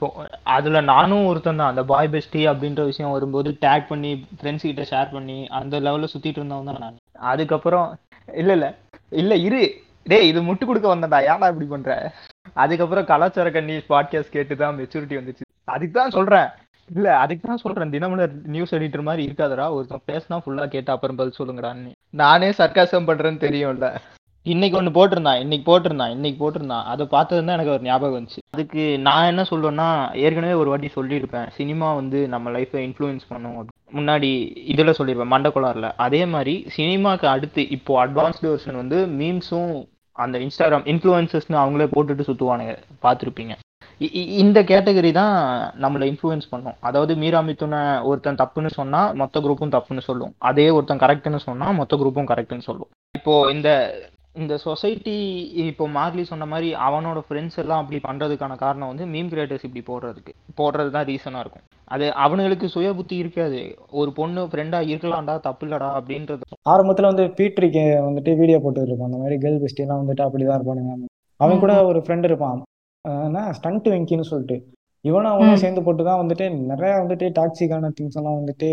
இப்போ அதுல நானும் ஒருத்தன் தான் அந்த பாய் பெஸ்டி அப்படின்ற விஷயம் வரும்போது டேக் பண்ணி ஃப்ரெண்ட்ஸ் கிட்ட ஷேர் பண்ணி அந்த லெவல்ல சுத்திட்டு இருந்தவன் தான் நான். அதுக்கப்புறம் இல்ல இல்ல. இல்ல இரு. டேய் இது முட்டு கொடுக்க வந்தடா ஏன்டா இப்படி பண்ற? அதுக்கப்புறம் கலாச்சார கண்ணி பாட்காஸ்ட் கேட்டு தான் மெச்சூரிட்டி வந்துச்சு. அதுக்கு தான் சொல்றேன். இல்ல அதுக்கு தான் சொல்றேன். தினமலர் நியூஸ் எடிட்டர் மாதிரி இருக்காதடா. ஒருத்தன் பேசினா ஃபுல்லா கேட்டு அப்புறம் பதில் சொல்லுங்கடான்னு. நானே சர்க்காசம் பண்றேன்னு தெரியும்ல. இன்னைக்கு ஒன்று போட்டிருந்தான் இன்னைக்கு போட்டிருந்தான் இன்னைக்கு போட்டிருந்தான். அதை பார்த்தது தான் எனக்கு ஒரு ஞாபகம் வந்துச்சு. அதுக்கு நான் என்ன சொல்லுவேன்னா ஏற்கனவே ஒரு வாட்டி சொல்லியிருப்பேன் சினிமா வந்து நம்ம லைஃப்பை இன்ஃப்ளூயன்ஸ் பண்ணும் முன்னாடி இதில் சொல்லியிருப்பேன் மண்டக்குளாரில் அதே மாதிரி சினிமாக்கு அடுத்து இப்போ அட்வான்ஸ்டு வெர்ஷன் வந்து மீம்ஸும் அந்த இன்ஸ்டாகிராம் இன்ஃப்ளூயன்சஸ்னு அவங்களே போட்டுட்டு சுற்றுவானுங்க பார்த்துருப்பீங்க. இந்த கேட்டகரி தான் நம்மளை இன்ஃப்ளூயன்ஸ் பண்ணும். அதாவது மீராமித்துன ஒருத்தன் தப்புன்னு சொன்னால் மொத்த குரூப்பும் தப்புன்னு சொல்லும். அதே ஒருத்தன் கரெக்டுன்னு சொன்னால் மொத்த குரூப்பும் கரெக்டுன்னு சொல்லும். இப்போ இந்த இந்த சொசைட்டி இப்போ மார்லி சொன்ன மாதிரி அவனோட ஃப்ரெண்ட்ஸ் எல்லாம் அப்படி பண்றதுக்கான காரணம் வந்து மீம் கிரியேட்டர்ஸ் இப்படி போடுறதுக்கு. போடுறது தான் ரீசனா இருக்கும். அது அவனுங்களுக்கு சுய புத்தி இருக்காது. ஒரு பொண்ணு ஃப்ரெண்டா இருக்கலாம்டா தப்பு இல்லடா அப்படின்றது. ஆரம்பத்துல வந்து பீட்ரிக்கு வந்துட்டு வீடியோ போட்டு இருப்பான். அந்த மாதிரி கேர்ள் பெஸ்டி எல்லாம் வந்துட்டு அப்படிதான் இருப்பானுங்க. அவன் கூட ஒரு ஃப்ரெண்ட் இருப்பான். ஸ்டண்ட் வெங்கின்னு சொல்லிட்டு. இவனும் அவனும். சேர்ந்து போட்டு தான் வந்துட்டு நிறைய வந்துட்டு டாக்ஸிக்கான திங்ஸ் எல்லாம் வந்துட்டு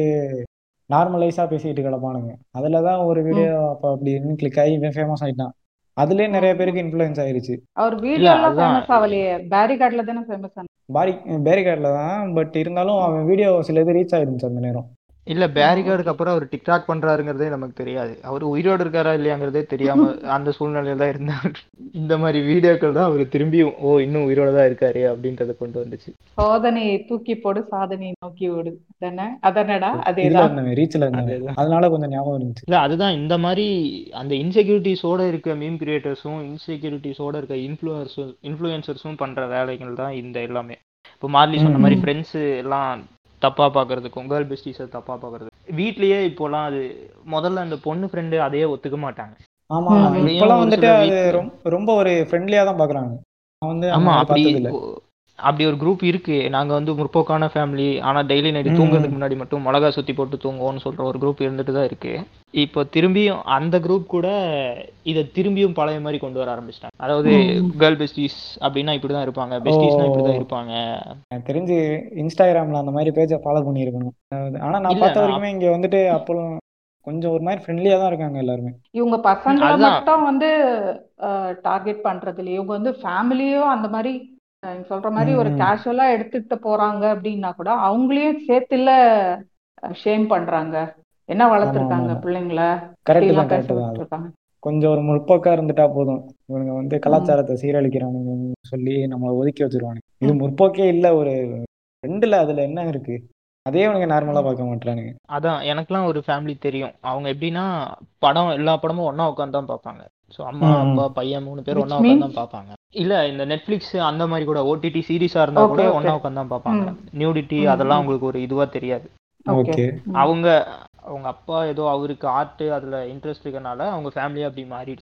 நார்மலைஸா பேசிட்டு கிடப்பானுங்க. அதுல தான் ஒரு வீடியோ அப்ப அப்படி கிளிக் ஆகி இவன் ஃபேமஸ் ஆயிட்டான். அதுலயே நிறைய பேருக்கு இன்ஃப்ளூயன்ஸ் ஆயிருச்சு. அவர் வீடியோ. ஃபேமஸ் ஆகலையே. பேரிகார்ட்ல தானே ஃபேமஸ் ஆன பாரி பேரிகார்டில் தான் பட் இருந்தாலும் அவன் வீடியோ சில இது ரீச் ஆயிருந்துச்சு அந்த நேரம். இல்ல பேரிகார்டுக்கு அப்புறம் அவர் டிக்டாக் பண்றாருங்கிறதே நமக்கு தெரியாது. அவர் உயிரோடு இருக்காரா இல்லையாங்கிறதே தெரியாம அந்த சூழ்நிலையில தான் இருந்தார். இந்த மாதிரி வீடியோக்கள் தான் அவர் திரும்பியும் ஓ இன்னும் உயிரோட தான் இருக்காரு அப்படின்றத கொண்டு வந்துச்சு. சோதனையை தூக்கி போடு சாதனையை நோக்கி ஓடு. தானே. அதனடா அதேதான் ரீச்ல. அதனால கொஞ்சம் ஞாபகம் இருந்துச்சு. இல்ல அதுதான் இந்த மாதிரி அந்த இன்செக்யூரிட்டிஸோட இருக்க மீம் கிரியேட்டர்ஸும் இன்செக்யூரிட்டிஸோட இருக்க இன்ஃப்ளூயன்ஸும் இன்ஃப்ளூயன்சர்ஸும் பண்ற வேலைகள் தான் இந்த எல்லாமே. இப்போ மார்லி சொன்ன மாதிரி. ஃப்ரெண்ட்ஸ் எல்லாம் தப்பா பாக்குறதுக்கும் கேர்ள் பெஸ்டிஸை தப்பா பாக்குறது வீட்லயே இப்போலாம் அது முதல்ல அந்த பொண்ணு ஃப்ரெண்டு அதையே ஒத்துக்க மாட்டாங்க. ஆமா ம். இப்பெல்லாம் அதுலயும் ஒரு வந்துட்டு அது ரொம்ப ஒரு ஃப்ரெண்ட்லியா தான் பாக்குறாங்க. வந்து ஆமா அப்படி அப்படி ஒரு குரூப் இருக்கு நாங்க வந்து முற்போக்கான ஃபேமிலி ஆனா டெய்லி நைட்டு. தூங்குறதுக்கு முன்னாடி மட்டும் மிளகா சுத்தி போட்டு தூங்குவோம்னு சொல்ற ஒரு குரூப் இருந்துட்டு தான் இருக்கு இப்போ திரும்பியும் அந்த குரூப் கூட இதை திரும்பியும் பழைய மாதிரி கொண்டு வர ஆரம்பிச்சிட்டாங்க அதாவது. கேர்ள் பெஸ்டிஸ் அப்படின்னா இப்படிதான் இருப்பாங்க பெஸ்டிஸ்னா இப்படிதான். இருப்பாங்க எனக்கு தெரிஞ்சு இன்ஸ்டாகிராம்ல அந்த மாதிரி பேஜை ஃபாலோ பண்ணியிருக்கணும் அதாவது- ஆனா நான் பார்த்த வரைக்குமே இங்க வந்துட்டு அப்போ கொஞ்சம் ஒரு மாதிரி ஃப்ரெண்ட்லியா தான் இருக்காங்க எல்லாருமே இவங்க பசங்களை. மட்டும் வந்து டார்கெட் பண்றது இல்ல இவங்க வந்து ஃபேமிலியும் அந்த மாதிரி நீங்க சொல்ற மாதிரி ஒரு. கேஷுவலா எடுத்துட்டு போறாங்க அப்படின்னா கூட அவங்களையும் சேர்த்துல ஷேம் பண்றாங்க. என்ன வளர்த்துருக்காங்க. பிள்ளைங்கள? கரெக்ட் கொஞ்சம் ஒரு முற்போக்கா இருந்துட்டா போதும். இவனுங்க வந்து கலாச்சாரத்தை சீரழிக்கிறானுங்க சொல்லி நம்மளை ஒதுக்கி வச்சிருவானுங்க. இது. முற்போக்கே இல்ல ஒரு ரெண்டுல அதுல என்ன இருக்கு? அதே இவனுங்க நார்மலா பார்க்க மாட்டானுங்க அதான் எனக்கெல்லாம் ஒரு ஃபேமிலி தெரியும். அவங்க எப்படின்னா படம் எல்லா படமும் ஒண்ணா உட்காந்து தான் பார்ப்பாங்க. ஸோ அம்மா. அப்பா பையன் மூணு பேர் Which ஒண்ணா உட்காந்து தான் பார்ப்பாங்க. இல்ல இந்த நெட்ஃபிளிக்ஸ் அந்த மாதிரி கூட ஓடிடி சீரிஸா இருந்தா கூட. ஒண்ணா உட்காந்து தான் பார்ப்பாங்க. நியூடிட்டி அதெல்லாம் ம். உங்களுக்கு ஒரு இதுவா தெரியாது. அவங்க அவங்க அப்பா ஏதோ அவருக்கு ஆர்ட் அதுல இன்ட்ரெஸ்ட் இருக்கனால அவங்க ஃபேமிலியா அப்படி மாறிடுச்சு.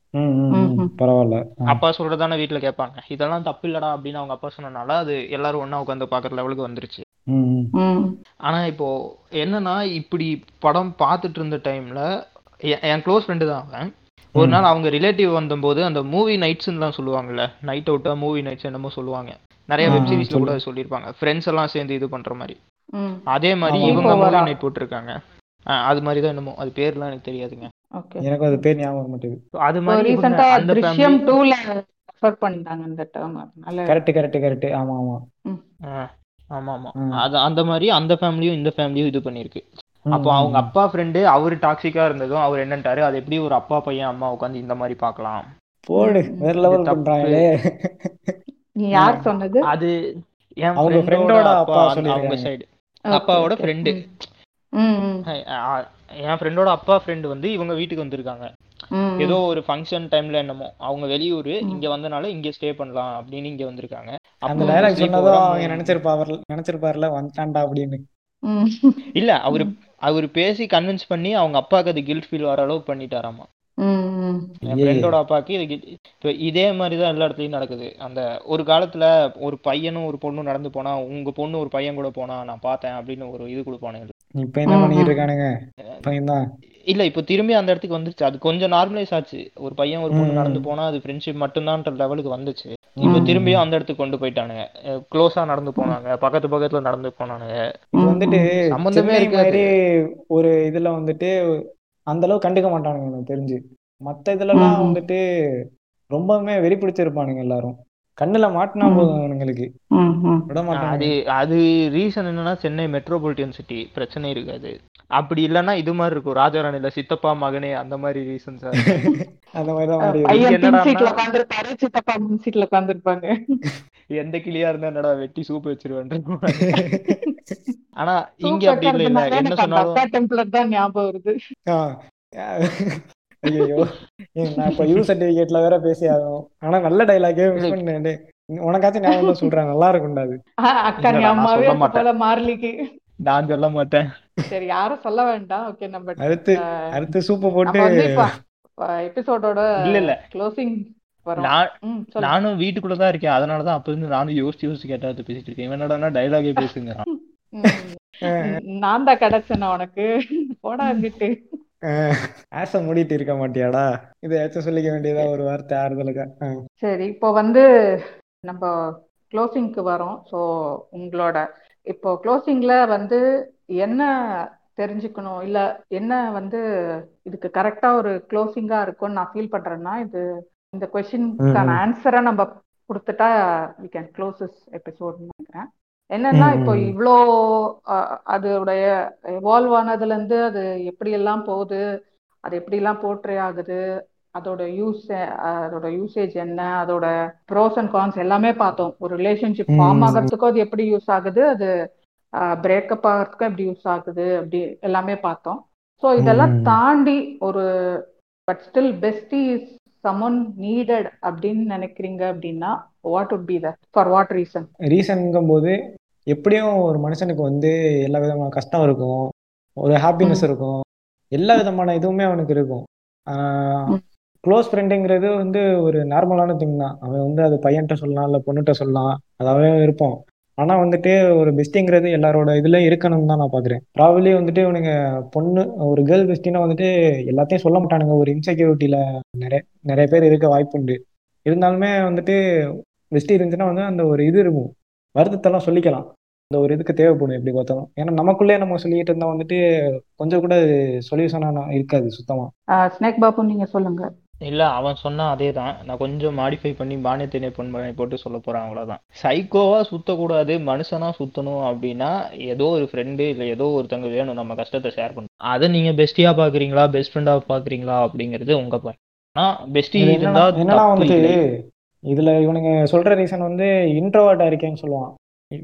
பரவாயில்ல. அப்பா சொல்றதானே வீட்டுல கேட்பாங்க. இதெல்லாம் தப்பு இல்லடா அப்படின்னு அவங்க அப்பா சொன்னனால அது எல்லாரும் ஒண்ணா உட்காந்து பாக்குற லெவலுக்கு வந்துருச்சு. ஆனா இப்போ என்னன்னா இப்படி படம் பார்த்துட்டு இருந்த டைம்ல என் க்ளோஸ் ஃப்ரெண்டு தான் அவன். ஒரு நாள் அவங்க ரிலேட்டிவ் வந்தபோது அந்த மூவி நைட்ஸ்லாம் சொல்லுவாங்கல்ல நைட் அவுட்டா மூவி நைட்ஸ் என்னமோ சொல்லுவாங்க. நிறைய வெப் சீரிஸ்ல கூட சொல்லு. சொல்லியிருப்பாங்க. ஃப்ரெண்ட்ஸ் எல்லாம் சேர்ந்து இது பண்ற மாதிரி. அதே மாதிரி. இவங்க மூவி? நைட் போட்டிருக்காங்க. அது மாதிரி தான் என்னமோ. அது பேர்லாம் எனக்கு தெரியாதுங்க. ஓகே. எனக்கும் அது பேர் ஞாபகம் மாட்டேங்குது அது மாதிரி அந்த திருஷ்யம் ஃபேமிலி டூல ரெஃபர் பண்ணிட்டாங்க இந்த டேர்ம் அதனால கரெக்ட் கரெக்ட் கரெக்ட் ஆமா ஆமா. ஆமா ஆமா. அது அந்த மாதிரி அந்த ஃபேமிலியும் இந்த ஃபேமிலியும் இது பண்ணிருக்கு அப்போ அவங்க. அப்பா ஃப்ரெண்டு அவர் டாக்ஸிக்கா இருந்ததும் அவர் என்னன்ட்டாரு? அது எப்படி ஒரு அப்பா பையன் அம்மா உட்காந்து இந்த மாதிரி பார்க்கலாம். போடு. வேற லெவல் பண்றாங்களே. நீ யார் சொன்னது? அது என் அவங்க ஃப்ரெண்டோட friend-ஓட அப்பா அவங்க. சைடு அப்பாவோட. ஃப்ரெண்டு என் ஃப்ரெண்டோட அப்பா ஃப்ரெண்டு வந்து இவங்க வீட்டுக்கு வந்திருக்காங்க. ம், ஏதோ ஒரு ஃபங்க்ஷன் டைம்ல என்னமோ. அவங்க வெளியூர். இங்க வந்தனால இங்க ஸ்டே பண்ணலாம் அப்படின்னு இங்க வந்திருக்காங்க. அந்த டைலாக் சொன்னதும் அவங்க நினைச்சிருப்பாரு நினைச்சிருப்பாருல வந்துட்டான்டா அப்படின்னு. இல்ல அவரு அவர் பேசி கன்வின்ஸ் பண்ணி அவங்க அப்பாவுக்கு அது கில்ட் ஃபீல் வர அளவுக்கு பண்ணிட்டாராமா. என். ஃப்ரெண்டோட அப்பாவுக்கு இது இப்ப இதே மாதிரி தான் எல்லா இடத்துலயும் நடக்குது அந்த ஒரு காலத்துல ஒரு பையனும் ஒரு பொண்ணும் நடந்து போனா உங்க பொண்ணு ஒரு பையன் கூட போனா நான் பார்த்தேன் அப்படின்னு ஒரு இது கொடுப்பானுங்க இப்ப என்ன பண்ணிட்டு. இருக்கானுங்க பையன் தான் இல்ல இப்போ திரும்பி அந்த இடத்துக்கு வந்துருச்சு அது கொஞ்சம் நார்மலைஸ் ஆச்சு ஒரு பையன் ஒரு பொண்ணு நடந்து. போனா அது ஃப்ரெண்ட்ஷிப் மட்டும்தான்ற லெவலுக்கு வந்துச்சு இப்போ. திரும்பியும் அந்த இடத்துக்கு கொண்டு போயிட்டானுங்க க்ளோஸா நடந்து போனாங்க பக்கத்து பக்கத்துல நடந்து போனானுங்க வந்துட்டு. சம்பந்தமே. மாதிரி ஒரு இதுல வந்துட்டு அந்த அளவுக்கு கண்டுக்க மாட்டானுங்க எனக்கு தெரிஞ்சு மத்த இதுலலாம் ம், ம். வந்துட்டு ரொம்பவுமே வெறி பிடிச்சிருப்பானுங்க எல்லாரும் கண்ணுல மாட்டினா. போதும். விட அது அது ரீசன் என்னன்னா சென்னை மெட்ரோபாலிட்டன் சிட்டி பிரச்சனை இருக்காது. அப்படி இல்லைன்னா இது மாதிரி இருக்கும். ராஜாராணில சித்தப்பா மகனே அந்த மாதிரி ரீசன்ஸா அந்த உட்காந்துருப்பாரு சித்தப்பா முன் சீட்ல உட்காந்துருப்பாங்க எந்த கிளியா இருந்தா என்னடா வெட்டி சூப் வச்சிருவேன் ஆனா இங்க அப்படி இல்ல. என்ன சொன்னாலும் வருது. ஐயோ நான் இப்ப யூ சர்டிபிகேட்ல வேற பேசி ஆகணும் ஆனா நல்ல டைலாகே மிஸ் பண்ணேன் உனக்காச்சும் ஞாபகம் தான் சொல்றேன் நல்லா இருக்கும்டா அது ஆ, அக்கா மாட்டேன். போல மார்லிக்கு. நான் சொல்ல மாட்டேன். சரி யாரும் சொல்ல வேண்டாம். ஓகே நம்ம அடுத்து அடுத்து சூப்பை போட்டு எபிசோடோட இல்ல இல்ல. க்ளோசிங் நானும் வீட்டுக்குள்ள தான் இருக்கேன். அதனாலதான் அப்ப இருந்து நானும் யோசிச்சு யோசிச்சு கேட்டாது பேசிட்டு இருக்கேன். என்னடா டைலாகே. ம், நான் தான் கிடைச்சேனா உனக்கு. போடா அங்கிட்டு. ஆசை மூடிட்டு இருக்க மாட்டியாடா? இதையாச்சும் சொல்லிக்க வேண்டியதா ஒரு வார்த்தை ஆறுதலுக்கா. சரி இப்போ வந்து நம்ம க்ளோசிங்க்கு வரோம். ஸோ உங்களோட இப்போ க்ளோசிங்ல வந்து என்ன தெரிஞ்சுக்கணும்? இல்ல என்ன வந்து இதுக்கு கரெக்டா ஒரு க்ளோசிங்கா இருக்கும்னு நான் ஃபீல் பண்றேன்னா இது இந்த கொஸ்டினுக்கான. ஆன்சரை நம்ம கொடுத்துட்டா வி கேன் க்ளோஸ் திஸ் எபிசோட்னு நினைக்கிறேன். என்னன்னா இப்போ. இவ்வளோ அதோடைய எவால்வ் ஆனதுல இருந்து அது எப்படி எல்லாம் போகுது அது எப்படி எல்லாம் போர்ட்ரே ஆகுது அதோட யூஸ் அதோட யூசேஜ் என்ன அதோட ப்ரோஸ் அண்ட் கான்ஸ் எல்லாமே பார்த்தோம் ஒரு ரிலேஷன்ஷிப் ஃபார்ம். ஆகிறதுக்கும் அது எப்படி யூஸ் ஆகுது அது பிரேக்கப் ஆகிறதுக்கும் எப்படி யூஸ் ஆகுது அப்படி எல்லாமே பார்த்தோம் ஸோ இதெல்லாம். தாண்டி ஒரு but still bestie is someone needed அப்படின்னு நினைக்கிறீங்க அப்படின்னா what would be that for what reason ரீசன்ங்கும் போது எப்படியும் ஒரு மனுஷனுக்கு வந்து எல்லா விதமான கஷ்டம் இருக்கும் ஒரு ஹாப்பினஸ். இருக்கும் எல்லா விதமான இதுவுமே அவனுக்கு இருக்கும். க்ளோஸ் ஃப்ரெண்டுங்கிறது வந்து ஒரு நார்மலான திங் தான் அவன் வந்து அது பையன்கிட்ட சொல்லலாம் இல்லை பொண்ணுகிட்ட சொல்லலாம் அதாவே இருப்போம் ஆனா வந்துட்டு ஒரு பெஸ்டிங்கிறது எல்லாரோட இதுல இருக்கணும்னு தான் நான் பாக்குறேன். ப்ராபலி வந்துட்டு இவனுங்க பொண்ணு ஒரு கேர்ள் பெஸ்டினா வந்துட்டு எல்லாத்தையும் சொல்ல மாட்டானுங்க. ஒரு இன்செக்யூரிட்டியில நிறைய நிறைய பேர் இருக்க வாய்ப்புண்டு இருந்தாலுமே வந்துட்டு பெஸ்டி இருந்துச்சுன்னா வந்து அந்த ஒரு இது இருக்கும். வருத்தத்தெல்லாம் சொல்லிக்கலாம். அந்த ஒரு இதுக்கு தேவைப்படும் எப்படி பார்த்தாலும். ஏன்னா நமக்குள்ளே நம்ம சொல்லிட்டு இருந்தா வந்துட்டு கொஞ்சம் கூட சொல்யூஷனா இருக்காது சுத்தமா. ஸ்னேக் பாபு நீங்க சொல்லுங்க. இல்ல அவன் சொன்னா அதே தான் நான் கொஞ்சம் மாடிஃபை பண்ணி பானியத்தினை பொன்மனை போட்டு சொல்ல போறேன் அவ்வளவுதான். சைக்கோவா சுத்தக்கூடாது மனுஷனா சுத்தணும் அப்படின்னா ஏதோ ஒரு ஃப்ரெண்டு இல்ல ஏதோ ஒருத்தங்க வேணும் நம்ம கஷ்டத்தை ஷேர் பண்ணணும். அதை நீங்க பெஸ்டியா பாக்குறீங்களா பெஸ்ட் ஃப்ரெண்டா பாக்குறீங்களா அப்படிங்கிறது உங்க பாயிண்ட் ஆனா பெஸ்டி இது இருந்தா என்னன்னா என்னன்னா தப்பு வந்துட்டு? இல்லை இதுல இவனுங்க சொல்ற ரீசன் வந்து இன்ட்ரோவர்ட்டா இருக்கேன்னு சொல்லுவான்.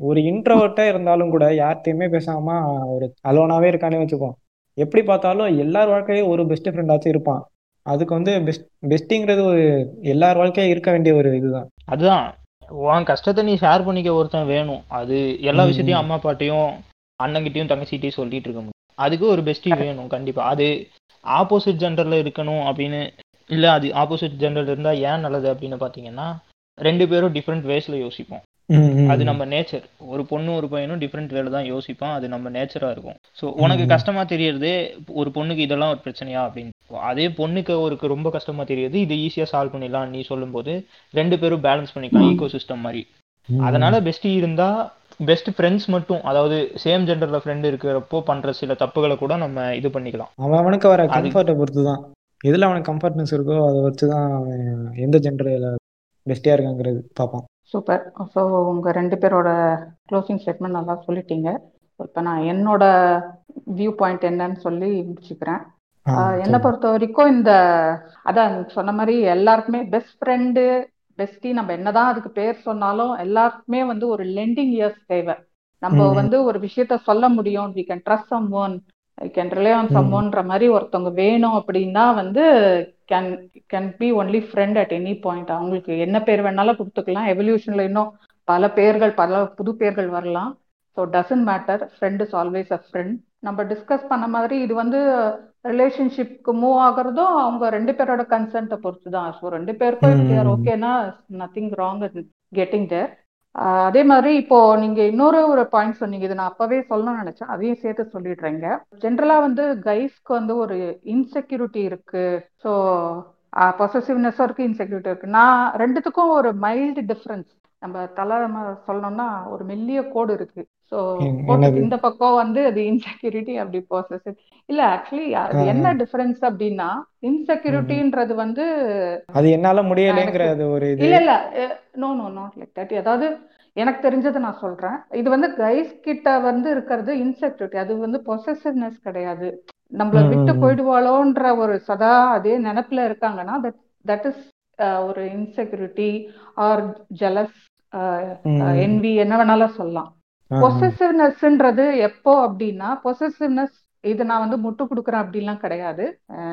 ஒரு இன்ட்ரோவர்ட்டா இருந்தாலும் கூட யார்கிட்டயுமே பேசாம ஒரு அலோனாவே இருக்கானே வச்சுப்போம் எப்படி பார்த்தாலும் எல்லார் வாழ்க்கையும் ஒரு பெஸ்ட் ஃப்ரெண்டாச்சும் இருப்பான். அதுக்கு வந்து பெஸ்ட் பெஸ்டிங்கிறது ஒரு எல்லார் வாழ்க்கையும் இருக்க வேண்டிய ஒரு இதுதான். அதுதான். உன் கஷ்டத்தை நீ ஷேர் பண்ணிக்க ஒருத்தன் வேணும். அது எல்லா விஷயத்தையும். அம்மா அப்பாட்டையும் அண்ணங்கிட்டையும் தங்கச்சிட்டையும் சொல்லிட்டு இருக்க முடியும். அதுக்கு ஒரு பெஸ்டி வேணும் கண்டிப்பா. அது ஆப்போசிட் ஜெண்டர்ல இருக்கணும் அப்படின்னு இல்ல அது ஆப்போசிட் ஜெண்டர் இருந்தா ஏன் நல்லது அப்படின்னு பாத்தீங்கன்னா ரெண்டு பேரும் டிஃப்ரெண்ட் வேஸ்ல யோசிப்போம். அது. நம்ம நேச்சர் ஒரு பொண்ணு ஒரு பையனும் டிஃப்ரெண்ட் வேல தான் யோசிப்பான். அது நம்ம நேச்சரா இருக்கும். ஸோ உனக்கு. கஷ்டமா தெரியறதே ஒரு பொண்ணுக்கு இதெல்லாம் ஒரு பிரச்சனையா அப்படின்னு. அதே பொண்ணுக்கு ஒருக்கு ரொம்ப கஷ்டமா தெரியுது இது ஈஸியா சால்வ் பண்ணிடலாம் நீ சொல்லும்போது ரெண்டு பேரும் பேலன்ஸ் பண்ணிக்கலாம் ஈகோ சிஸ்டம் மாதிரி. அதனால பெஸ்டி இருந்தா பெஸ்ட் ஃப்ரெண்ட்ஸ் மட்டும் அதாவது சேம் ஜெண்டர்ல ஃப்ரெண்ட் இருக்கிறப்போ பண்ற சில தப்புகளை கூட நம்ம இது பண்ணிக்கலாம். அவன் அவனுக்கு வர கம்ஃபர்ட்டை பொறுத்து தான் எதுல அவனுக்கு கம்ஃபர்ட்னஸ் இருக்கோ அதை வச்சு தான் அவன் எந்த ஜெண்டரில் பெஸ்டியா இருக்காங்கிறது பார்ப்பான். சூப்பர் ஸோ உங்க ரெண்டு பேரோட க்ளோசிங் ஸ்டேட்மெண்ட் நல்லா சொல்லிட்டீங்க. இப்போ நான் என்னோட வியூ பாயிண்ட் என்னன்னு சொல்லி முடிச்சுக்கிறேன். என்னை. பொறுத்த வரைக்கும் இந்த அதான் சொன்ன மாதிரி எல்லாருக்குமே பெஸ்ட் ஃப்ரெண்டு பெஸ்டி நம்ம என்னதான் அதுக்கு பேர் சொன்னாலும் எல்லாருக்குமே வந்து ஒரு லெண்டிங் இயர்ஸ் தேவை. நம்ம. வந்து ஒரு விஷயத்த சொல்ல முடியும். We can trust someone I can rely on hmm. Some ஒன்ற மாதிரி ஒருத்தவங்க வேணும் அப்படின்னா வந்து can can be only friend at any point அவங்களுக்கு என்ன பேர் வேணாலும் கொடுத்துக்கலாம். எவல்யூஷன்ல இன்னும் பல பேர்கள் பல புது பேர்கள் வரலாம். So doesn't matter friend is always a friend நம்ம டிஸ்கஸ் பண்ண மாதிரி இது வந்து ரிலேஷன்ஷிப்க்கு மூவ் ஆகுறதும் அவங்க ரெண்டு பேரோட கன்சென்ட்டை பொறுத்து தான் ஸோ ரெண்டு பேருக்கும். ஓகேனா நத்திங் ராங் கெட்டிங் தேர் அதே மாதிரி இப்போ நீங்க இன்னொரு ஒரு பாயிண்ட் சொன்னீங்க. இது நான் அப்பவே சொல்லணும்னு நினைச்சேன். அதையும் சேர்த்து சொல்லிடுறேங்க. ஜென்ரலா வந்து கைஸ்க்கு வந்து ஒரு இன்செக்யூரிட்டி இருக்கு. ஸோ பொசசிவ்னஸும் இருக்கு இன்செக்யூரிட்டி இருக்கு. நான் ரெண்டுத்துக்கும் ஒரு மைல்டு டிஃப்ரென்ஸ் நம்ம தலை சொல்லணும்னா ஒரு மெல்லிய கோடு இருக்கு ஸோ? இந்த பக்கம் வந்து அது இன்செக்யூரிட்டி அப்படி பொசசிவ் இல்ல ஆக்சுவலி அது என்ன. டிஃபரன்ஸ் அப்படின்னா இன்செக்யூரிட்டின்றது வந்து அது என்னால முடியலைங்கிற ஒரு இல்ல இல்ல no no not like that அதாவது எனக்கு தெரிஞ்சதை நான் சொல்றேன் இது வந்து கைஸ் கிட்ட வந்து இருக்கிறது இன்செக்யூரிட்டி அது வந்து பொசசிவ்னஸ் கிடையாது நம்மள விட்டு. போயிடுவாளோன்ற ஒரு சதா அதே நினைப்புல இருக்காங்கன்னா தட் இஸ் ஒரு இன்செக்யூரிட்டி ஆர் ஜெலஸ். என்வி என்ன வேணாலும் சொல்லலாம். பொசசிவ்னஸ்ன்றது எப்போ அப்படின்னா பொசசிவ்னஸ் இது நான் வந்து முட்டு கொடுக்குறேன் அப்படிலாம் கிடையாது.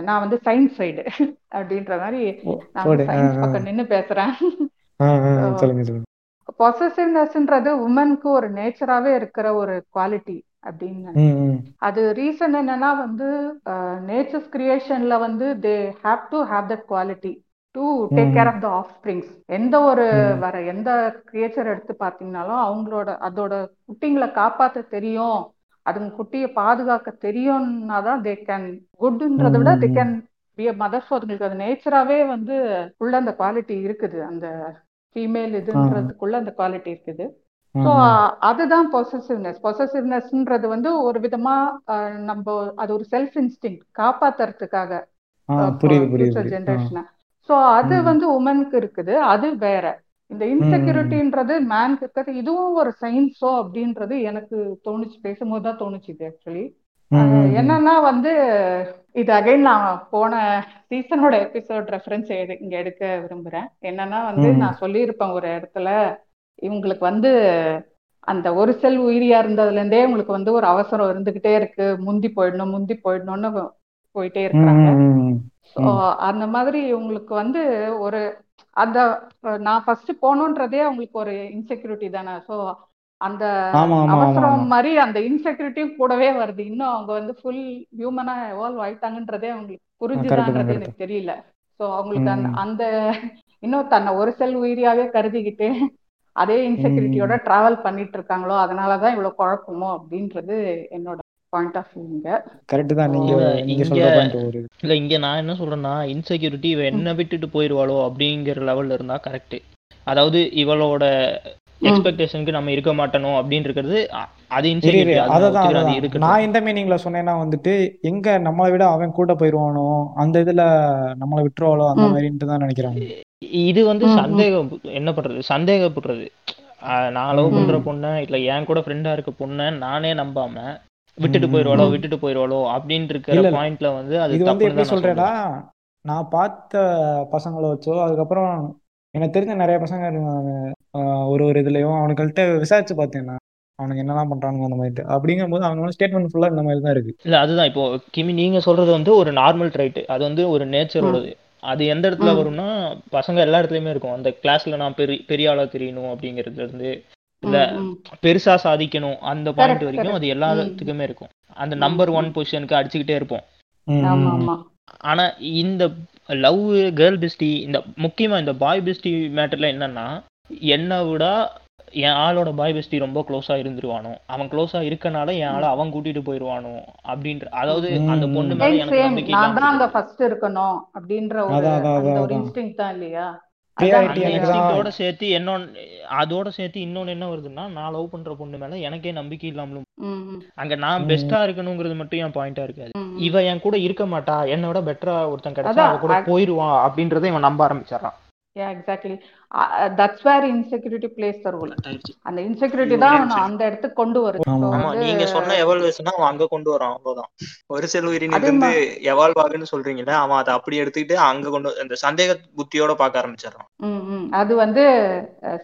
நான் வந்து சயின்ஸ் சைடு அப்படின்ற மாதிரி நான் சயின்ஸ். பக்கம் நின்னு பேசுறேன். பொசசிவ்னஸ்ன்றது உமனுக்கு ஒரு நேச்சராகவே இருக்கிற ஒரு குவாலிட்டி அப்படின்னு. அது ரீசன் என்னன்னா வந்து நேச்சர்ஸ் கிரியேஷன்ல வந்து they have to have that quality to take. Care of the offsprings எந்த ஒரு. வர எந்த கிரியேச்சர் எடுத்து பார்த்தீங்கனாலும் அவங்களோட அதோட குட்டிங்களை காப்பாத்த தெரியும் அதுங்க குட்டியை பாதுகாக்க தெரியும்னா தான் தே கேன் குட்ன்றதை விட they. Can be a mother அதுங்களுக்கு அது நேச்சராகவே வந்து உள்ள அந்த குவாலிட்டி இருக்குது அந்த ஃபீமேல் இதுன்றதுக்குள்ள அந்த குவாலிட்டி இருக்குது ஸோ. அதுதான் பொசசிவ்னஸ் பொசசிவ்னஸ்ன்றது வந்து ஒரு விதமா நம்ம அது ஒரு செல்ஃப் இன்ஸ்டிங் காப்பாத்துறதுக்காக. ஜென்ரேஷனை ஸோ அது. வந்து உமனுக்கு இருக்குது. அது வேற. இந்த இன்செக்யூரிட்டின்றது மேனுக்கு இருக்கிறது இதுவும் ஒரு சயின்ஸோ அப்படின்றது எனக்கு தோணுச்சு. பேசும்போது தான் தோணுச்சு இது ஆக்சுவலி. என்னன்னா வந்து இது அகைன் நான் போன சீசனோட எபிசோட் ரெஃபரன்ஸ் இங்க எடுக்க விரும்புறேன். என்னன்னா வந்து. நான் சொல்லியிருப்பேன் ஒரு இடத்துல இவங்களுக்கு வந்து அந்த ஒரு செல் உயிரியா இருந்ததுல இருந்தே உங்களுக்கு வந்து ஒரு அவசரம் இருந்துகிட்டே இருக்கு. முந்தி போயிடணும் முந்தி போயிடணும்னு போயிட்டே இருக்கிறாங்க. ம். ஸோ அந்த மாதிரி உங்களுக்கு வந்து ஒரு அந்த நான் ஃபர்ஸ்ட் போகணுன்றதே அவங்களுக்கு ஒரு இன்செக்யூரிட்டி தானே. ஸோ அந்த அவசரம் மாதிரி அந்த இன்செக்யூரிட்டியும் கூடவே வருது. இன்னும் அவங்க வந்து ஃபுல் ஹியூமனா எவால்வ் ஆயிட்டாங்கன்றதே அவங்களுக்கு புரிஞ்சுதான்றது எனக்கு தெரியல. ஸோ அவங்களுக்கு அந்த அந்த இன்னும் தன்னை ஒரு செல் உயிரியாவே கருதிக்கிட்டு அதே இன்செக்யூரிட்டியோட டிராவல் பண்ணிட்டு இருக்காங்களோ அதனாலதான் இவ்வளவு குழப்பமோ அப்படின்றது என்னோட பாயிண்ட் ஆஃப் வியூங்க கரெக்ட் தான் நீங்க நீங்க சொல்ற பாயிண்ட் ஒரு. இல்ல இங்க நான் என்ன சொல்றேன்னா இன்செக்யூரிட்டி இவ என்ன விட்டுட்டு போயிருவாளோ அப்படிங்கிற லெவல்ல இருந்தா கரெக்ட் அதாவது இவளோட எக்ஸ்பெக்டேஷனுக்கு நம்ம இருக்க மாட்டணும் அப்படின்னு இருக்கிறது அது இன்செக்யூரிட்டி அது நான் எந்த மீனிங்ல சொன்னேன்னா வந்துட்டு எங்க நம்மளை விட அவன் கூட போயிருவானோ அந்த இதுல நம்மளை விட்டுருவாளோ அந்த மாதிரின்ட்டு தான் நினைக்கிறாங்க. இது வந்து சந்தேகம் என்ன பண்றது? சந்தேகப்படுறது. நான் லவ் பண்ற பொண்ணை இல்ல என் கூட ஃப்ரெண்டா இருக்க பொண்ணை நானே நம்பாம விட்டுட்டு. ம். விட்டுட்டு போயிருவாளோ அப்படின்னு இருக்கிற பாயிண்ட்ல வந்து அது வந்து எப்படி தான் நான் சொல்றேன்னா சொல்லுவேன். நான் பார்த்த பசங்களை வச்சோ அதுக்கப்புறம் எனக்கு தெரிஞ்ச நிறைய பசங்க ஒரு ஒரு இதுலயும் அவனுங்கள்ட்ட விசாரிச்சு பார்த்தேன் நான். அவனுங்க என்னெல்லாம் பண்றானுங்க அந்த மாதிரி. அப்படிங்கும்போது அவனோட ஸ்டேட்மெண்ட் ஃபுல்லா இந்த மாதிரி தான் இருக்கு. இல்ல அதுதான். இப்போ கிமி நீங்க சொல்றது வந்து ஒரு நார்மல் ட்ரைட் அது வந்து ஒரு நேச்சரோடது அது எந்த இடத்துல வரும்னா பசங்க எல்லா இடத்துலயுமே இருக்கும். அந்த கிளாஸ்ல நான் பெரிய பெரிய ஆளா தெரியணும் அப்படிங்கிறதுல இருந்து இல்ல பெருசா சாதிக்கணும் அந்த பாயிண்ட் வரைக்கும் அது எல்லாத்துக்குமே இருக்கும். அந்த நம்பர் ஒன் பொசிஷனுக்கு அடிச்சுக்கிட்டே இருப்போம். ஆனா இந்த லவ் கேர்ள் பெஸ்டி இந்த முக்கியமா இந்த பாய் பெஸ்டி மேட்டர்ல என்னன்னா என்னை விட என் ஆளோட பாய் பெஸ்டி ரொம்ப க்ளோஸா இருந்துருவானோ? அவன் க்ளோஸா இருக்கனால என் ஆளை அவன் கூட்டிட்டு போயிருவானோ? அப்படின்ற அதாவது அந்த பொண்ணு மேல எனக்கு நம்பிக்கை நான் இல்லாம தான் அங்க போயிடுது. ஃபர்ஸ்ட் இருக்கணும் அப்படின்ற ஒரு. இன்ஸ்டிங் தான் இல்லையா? இன்ஸ்டிங்டோட சேர்த்து இன்னொன்னு அதோட சேர்த்து இன்னொன்னு என்ன வருதுன்னா நான் லவ் பண்ற பொண்ணு மேல எனக்கே நம்பிக்கை இல்லாமலும் அங்க நான். பெஸ்டா இருக்கணுங்கிறது மட்டும் என் பாயிண்டா இருக்காது ம், ம். இவ என் கூட இருக்க மாட்டா என்னை விட பெட்டரா ஒருத்தன் கிடைச்சா அவ கூட போயிருவான் அப்படின்றத இவன் நம்ப ஆரம்பிச்சிடறான் Yeah, exactly. Uh, that's where insecurity plays the role. அந்த இன்செக்யூரிட்டி தான் அந்த இடத்துக்கு கொண்டு வருது ஆமா. நீங்க சொன்ன எவால்வேஷன் அவன் அங்க கொண்டு வரான் அவ்வளவுதான். ஒரு செல் உயிரினில அதே இருந்து எவால்வ் ஆகுன்னு சொல்றீங்கல்ல அவன் அதை அப்படி எடுத்துக்கிட்டு அங்க கொண்டு அந்த சந்தேக புத்தியோட பார்க்க ஆரம்பிச்சிடறான். அது வந்து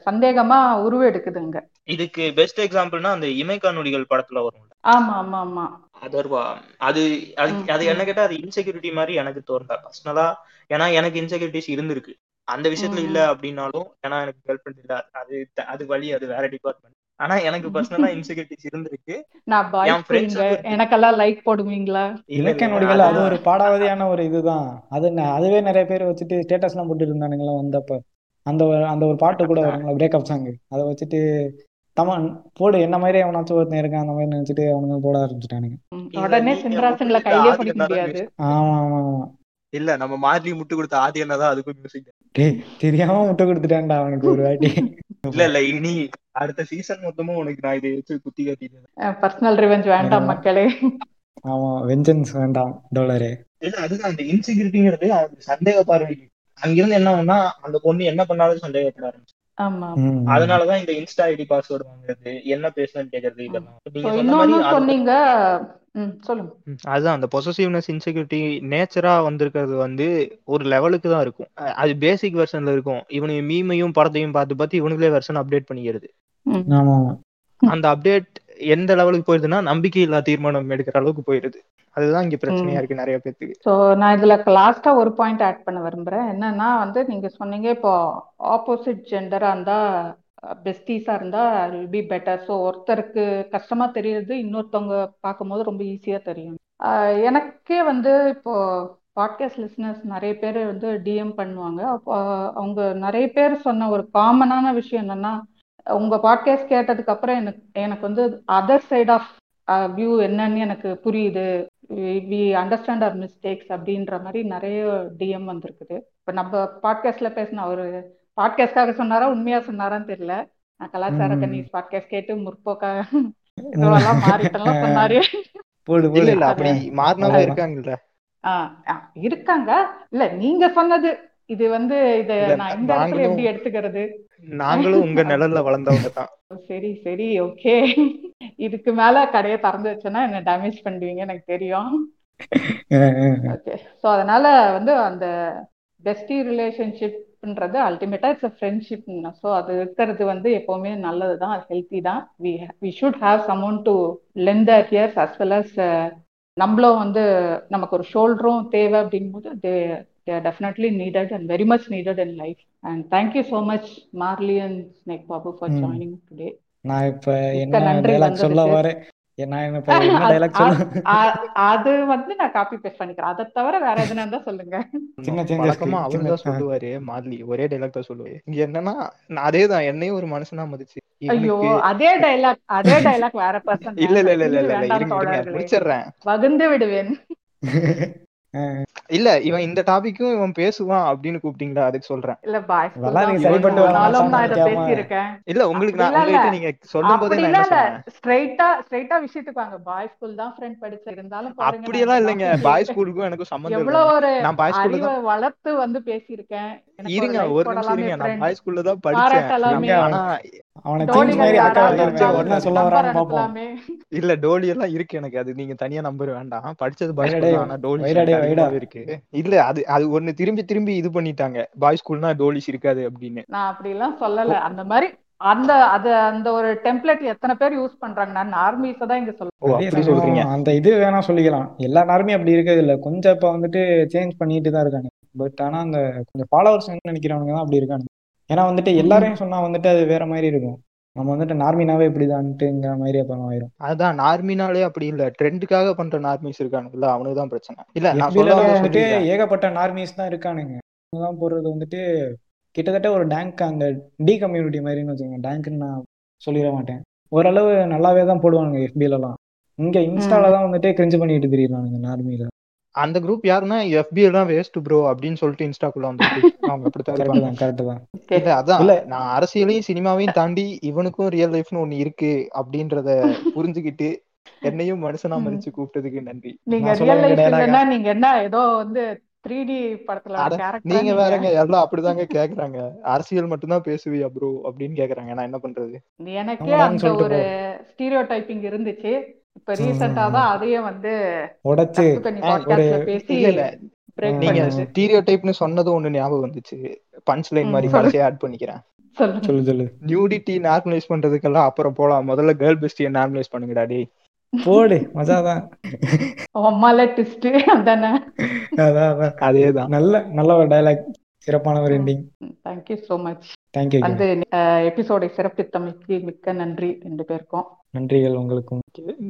சந்தேகமா உருவெடுக்குதுங்க இதுக்கு பெஸ்ட் எக்ஸாம்பிள்னா அந்த இமைக்கா நொடிகள் படத்துல வரும்ல. ஆமா ஆமா ஆமா. அதர்வா அது அது அது. என்ன கேட்டா அது இன்செக்யூரிட்டி மாதிரி எனக்கு தோணல பர்சனலா ஏன்னா எனக்கு இன்செக்யூரிட்டிஸ் இருந்திருக்கு. அந்த விஷயத்துல இல்ல. அப்படின்னாலும் ஏன்னா எனக்கு கேர்ள் ஃபிரெண்ட் இல்ல அது அது வழி அது வேற டிபார்ட்மெண்ட் ஆனா எனக்கு பர்சனலா இன்செக்யூரிட்டிஸ் இருந்திருக்கு. நான் வந்து- எனக்கெல்லாம் லைக் போடுவீங்களா? இலக்க நொடிகள் அது ஒரு பாடாவதியான ஒரு இதுதான். அது ந- அதுவே நிறைய பேர் வச்சுட்டு ஸ்டேட்டஸ் எல்லாம் போட்டு இருந்தானுங்களா வந்தப்ப. அந்த ஒரு- அந்த ஒரு பாட்டு கூட. வருங்களா பிரேக்கப் சாங் அதை வச்சுட்டு தமன் போடு என்ன மாதிரி அவனாச்சும் ஒருத்தன் இருக்கான் அந்த மாதிரி நினைச்சிட்டு அவனுங்க போட ஆரம்பிச்சுட்டானுங்க. உடனே முட்டு கையிலே பிடிக்க முடியாது. ஆமா ஆமா ஆமா. இல்ல நம்ம மார்லி முட்டு கொடுத்த ஆதி என்ன தான் அதுக்கும் மியூசிக் தெரியாம முட்டை கொடுத்துட்டேன்டா அவனுக்கு ஒரு வாட்டி. இல்ல இல்ல இனி அடுத்த சீசன் மொத்தமும் உனக்கு நான் இதை வச்சு குத்தி காட்டிடுறேன். பர்சனல் ரிவெஞ்ச் வேண்டாம். மக்களே. ஆமா வெஞ்சன்ஸ் வேண்டாம் டாலரே இல்ல அதுதான் அந்த இன்செக்யூரிட்டிங்கிறது அவனுக்கு சந்தேக பார்வைக்கு அங்கிருந்து என்ன ஆகும்னா அந்த பொண்ணு என்ன பண்ணாலும் சந்தேகப்பட ஆரம்பிச்சு அதனாலதான் இந்த இன்ஸ்டா ஐடி பாஸ்வேர்டு வாங்குறது என்ன பேசுறேன்னு கேக்குறது இதெல்லாம். சொன்னீங்க அதுதான் அந்த பொசசிவ்னஸ் இன்செக்யூரிட்டி நேச்சரா வந்திருக்கிறது வந்து ஒரு லெவலுக்கு தான் இருக்கும். அது பேசிக் வெர்ஷன்ல இருக்கும். இவனுக்கு மீமையும் படத்தையும் பார்த்து பார்த்து இவனுங்களே வெர்ஷன் அப்டேட் பண்ணிக்கிறது. அந்த அப்டேட் எந்த லெவலுக்கு போயிருதுன்னா நம்பிக்கை இல்லா தீர்மானம் எடுக்கிற அளவுக்கு போயிருது. அதுதான் இங்க பிரச்சனையா. இருக்கு நிறைய பேத்துக்கு. ஸோ நான் இதுல லாஸ்டா ஒரு பாயிண்ட் ஆட் பண்ண விரும்புறேன். என்னன்னா வந்து நீங்க சொன்னீங்க இப்போ ஆப்போசிட் ஜெண்டரா இருந்தா பெஸ்டீஸா இருந்தா வில் பி பெட்டர் ஸோ ஒருத்தருக்கு கஷ்டமா தெரியுது இன்னொருத்தவங்க பார்க்கும்போது ரொம்ப ஈஸியா தெரியும். எனக்கே வந்து இப்போ பாட்காஸ்ட் லிசனர்ஸ் நிறைய பேர் வந்து டிஎம் பண்ணுவாங்க. அப்போ அவங்க நிறைய பேர் சொன்ன ஒரு காமனான விஷயம் என்னன்னா உங்க பாட்காஸ்ட் கேட்டதுக்கு அப்புறம் எனக்கு எனக்கு வந்து அதர் சைட் ஆஃப் வியூ என்னன்னு எனக்கு புரியுது. வி அண்டர்ஸ்டாண்ட் அவர் மிஸ்டேக்ஸ் அப்படின்ற மாதிரி நிறைய டிஎம் வந்திருக்குது. இப்போ நம்ம பாட்காஸ்ட்ல பேசின அவரு பாட்காஸ்ட்காக சொன்னாரா உண்மையா சொன்னாரான்னு தெரியல. நான் கலாச்சார. கன்னிஸ் பாட்காஸ்ட் கேட்டு முற்போக்கா மாறிட்டெல்லாம் சொன்னாரு. போடு இல்ல போடு இல்ல அப்படி மாறினவங்க. இருக்காங்கல்ல. இருக்காங்க. இல்ல நீங்க சொன்னது இது வந்து இத நான் இந்த இடத்துல எப்படி எடுத்துக்கிறது? நாங்களும் உங்க நிழல்ல வளர்ந்தவங்க தான். சரி சரி ஓகே இதுக்கு மேல கடையை திறந்து வச்சேன்னா என்ன டேமேஜ் பண்ணுவீங்க எனக்கு தெரியும். ஓகே ஸோ அதனால வந்து அந்த பெஸ்டி ரிலேஷன்ஷிப்ன்றது அல்டிமேட்டா இட்ஸ் அ ஃப்ரெண்ட்ஷிப் ஸோ அது இருக்கிறது வந்து எப்பவுமே நல்லது தான் ஹெல்த்தி தான். We we should have someone to lend the ears as well as நம்மளும் வந்து நமக்கு ஒரு ஷோல்டரும் தேவை அப்படிங்கும்போது they are definitely needed and very much needed in life and thank you so much Marley and snake Babu for hmm. Joining today நான் இப்ப என்ன டைலாக் சொல்ல. வரேன். நான் இப்ப என்ன டைலாக் சொல்ல அ- அது வந்து நான் காப்பி பேஸ்ட் பண்ணிக்கிறேன். அதை தவிர வேற எதுனா இருந்தா சொல்லுங்க. சின்ன க்கு, அவர் தான் சொல்லுவாரு மார்லி. ஒரே டைலாக் தான் சொல்லுவாரு. இங்க என்னன்னா நான் அதேதான் என்னையும் ஒரு மனுஷனா மதிச்சு. ஐயோ அதே டைலாக் அதே டைலாக் வேற பர்சன் இல்ல இல்ல இல்ல இல்ல இருங்க முடிச்சிடுறேன். வகுந்து விடுவேன். இல்ல இவன் இந்த டாபிக்கும் இவன் பேசுவான் அப்படின்னு கூப்பிட்டீங்களா? அதுக்கு சொல்றேன். இல்ல பாய் இல்ல உங்களுக்கு நான் நீங்க சொல்லும் போதே நான் என்ன இல்ல. ஸ்ட்ரைட்டா ஸ்ட்ரைட்டா விஷயத்துக்கு வாங்க. பாய் ஸ்கூல் தான் ஃப்ரெண்ட் படிச்ச இருந்தாலும் பாருங்க நான் அப்படியெல்லாம் இல்லைங்க. பாய் ஸ்கூலுக்கும் எனக்கு இல்லைங்க. ஒரு நான் பாய் ஸ்கூல்ல தான் வளர்த்து வந்து பேசியிருக்கேன். எனக்கு இருங்க ஒரு நிமிஷம் இருங்க. நான் பாய் ஸ்கூல்ல தான் படிச்சேன். இல்ல டோலி எல்லாம் இருக்கு எனக்கு. அது நீங்க தனியா நம்பர் வேண்டாம். படிச்சது பாய் ஸ்கூல் ஆனா டோலிஸ் இருக்கு. இல்ல அது அது ஒண்ணு திரும்பி திரும்பி இது பண்ணிட்டாங்க. பாய் ஸ்கூல்னா டோலிஸ் இருக்காது அப்படின்னு. நான் அப்படி எல்லாம் சொல்லல. அந்த மாதிரி அந்த அது அந்த ஒரு டெம்ப்ளேட் எத்தனை பேர் யூஸ் பண்றாங்க நான் ஆர்மிஸ தான் இங்க சொல்றேன் அந்த இது வேணா சொல்லிக்கலாம். எல்லா நேரமே அப்படி இருக்கிறது இல்ல. கொஞ்சம் இப்ப வந்துட்டு சேஞ்ச் பண்ணிட்டு தான் இருக்காங்க. பட் ஆனா அந்த கொஞ்சம் ஃபாலோவர்ஸ் நினைக்கிறவனுங்க தான் அப்படி இருக்கானுங்க. ஏன்னா வந்துட்டு எல்லாரையும் சொன்னா வந்துட்டு அது வேற மாதிரி இருக்கும். நம்ம வந்துட்டு நார்மினாவே இப்படிதான்ட்டுங்கிற மாதிரி அப்புறம் ஆயிரும். அதான் நார்மினாலே அப்படி இல்ல. ட்ரெண்டுக்காக பண்ற நார்மிஸ் இருக்கானுங்கல்ல அவனுக்கு தான் பிரச்சனை. இல்ல நான் வந்துட்டு. ஏகப்பட்ட நார்மிஸ் தான் இருக்கானுங்க. தான் போடுறது வந்துட்டு கிட்டத்தட்ட ஒரு டேங்க் அந்த டி கம்யூனிட்டி மாதிரின்னு வச்சுக்கோங்க. டேங்க்னு நான் சொல்லிட மாட்டேன். ஓரளவு நல்லாவே தான் போடுவானுங்க எல்லாம். இங்க இன்ஸ்டால தான் வந்துட்டு கிரிஞ்சு பண்ணிட்டு திரியிறானுங்க நார்மியில அந்த குரூப் யாருன்னா FB எல்லாம் வேஸ்ட் ப்ரோ அப்படின்னு சொல்லிட்டு இன்ஸ்டாக்குள்ள வந்து அவங்க அப்படித்தான் கரெக்ட் தான் கரெக்ட் தான். Okay. இல்ல அதான். இல்ல. நான் அரசியலையும் சினிமாவையும் தாண்டி இவனுக்கும் ரியல் லைஃப்னு ஒண்ணு இருக்கு அப்படின்றத புரிஞ்சுக்கிட்டு என்னையும் மனுஷனா. மதிச்சு கூப்பிட்டதுக்கு நன்றி. நீங்க ரியல் நீங்க என்ன ஏதோ வந்து த்ரீ டி படத்துல நீங்க வேறங்க எல்லாம் அப்படிதாங்க கேக்குறாங்க. அரசியல் மட்டும்தான் பேசுவியா ப்ரோ அப்படின்னு கேக்குறாங்க. நான் என்ன பண்றது? எனக்கே அந்த ஒரு ஸ்டீரியோ டைப்பிங் இருந்துச்சு. இப்ப ரீசெண்டா தான் அதையும் வந்து உடைச்சு. பேசி இல்ல இல்ல. பிரேக் நீங்க ஸ்டீரியோ டைப்னு சொன்னது ஒண்ணு ஞாபகம் வந்துச்சு. பஞ்ச் லைன் மாதிரி. கடைசியா ஆட் பண்ணிக்கிறேன். சொல்லு. சொல்லு நியூடிட்டி நார்மலைஸ் பண்றதுக்கெல்லாம் அப்புறம் போலாம். முதல்ல கேர்ள் பெஸ்டியை நார்மலைஸ் பண்ணுங்கடா டேய். போடு மஜாதான் அம்மால ட்விஸ்ட் அதானே? அதான் அதேதான். நல்ல நல்ல ஒரு டைலாக் சிறப்பான ஒரு ending thank you so much thank you வந்து எபிசோடை சிறப்பித்தமைக்கு மிக்க நன்றி ரெண்டு பேருக்கும். நன்றிகள் உங்களுக்கும்.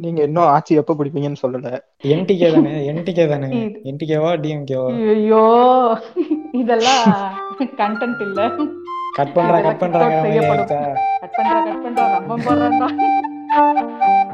நீங்க இன்னும் ஆட்சி எப்ப பிடிப்பீங்கன்னு சொல்லல. என்டிகே தானே? என்டிகே தானே? என்டிகேவா டிஎம்கேவா ஐயோ இதெல்லாம் கண்டென்ட் இல்ல. கட் இதெல்லாம் கட் பண்றாங்க கட் பண்ற கட் பண்ற ரொம்ப போடுறேன்டா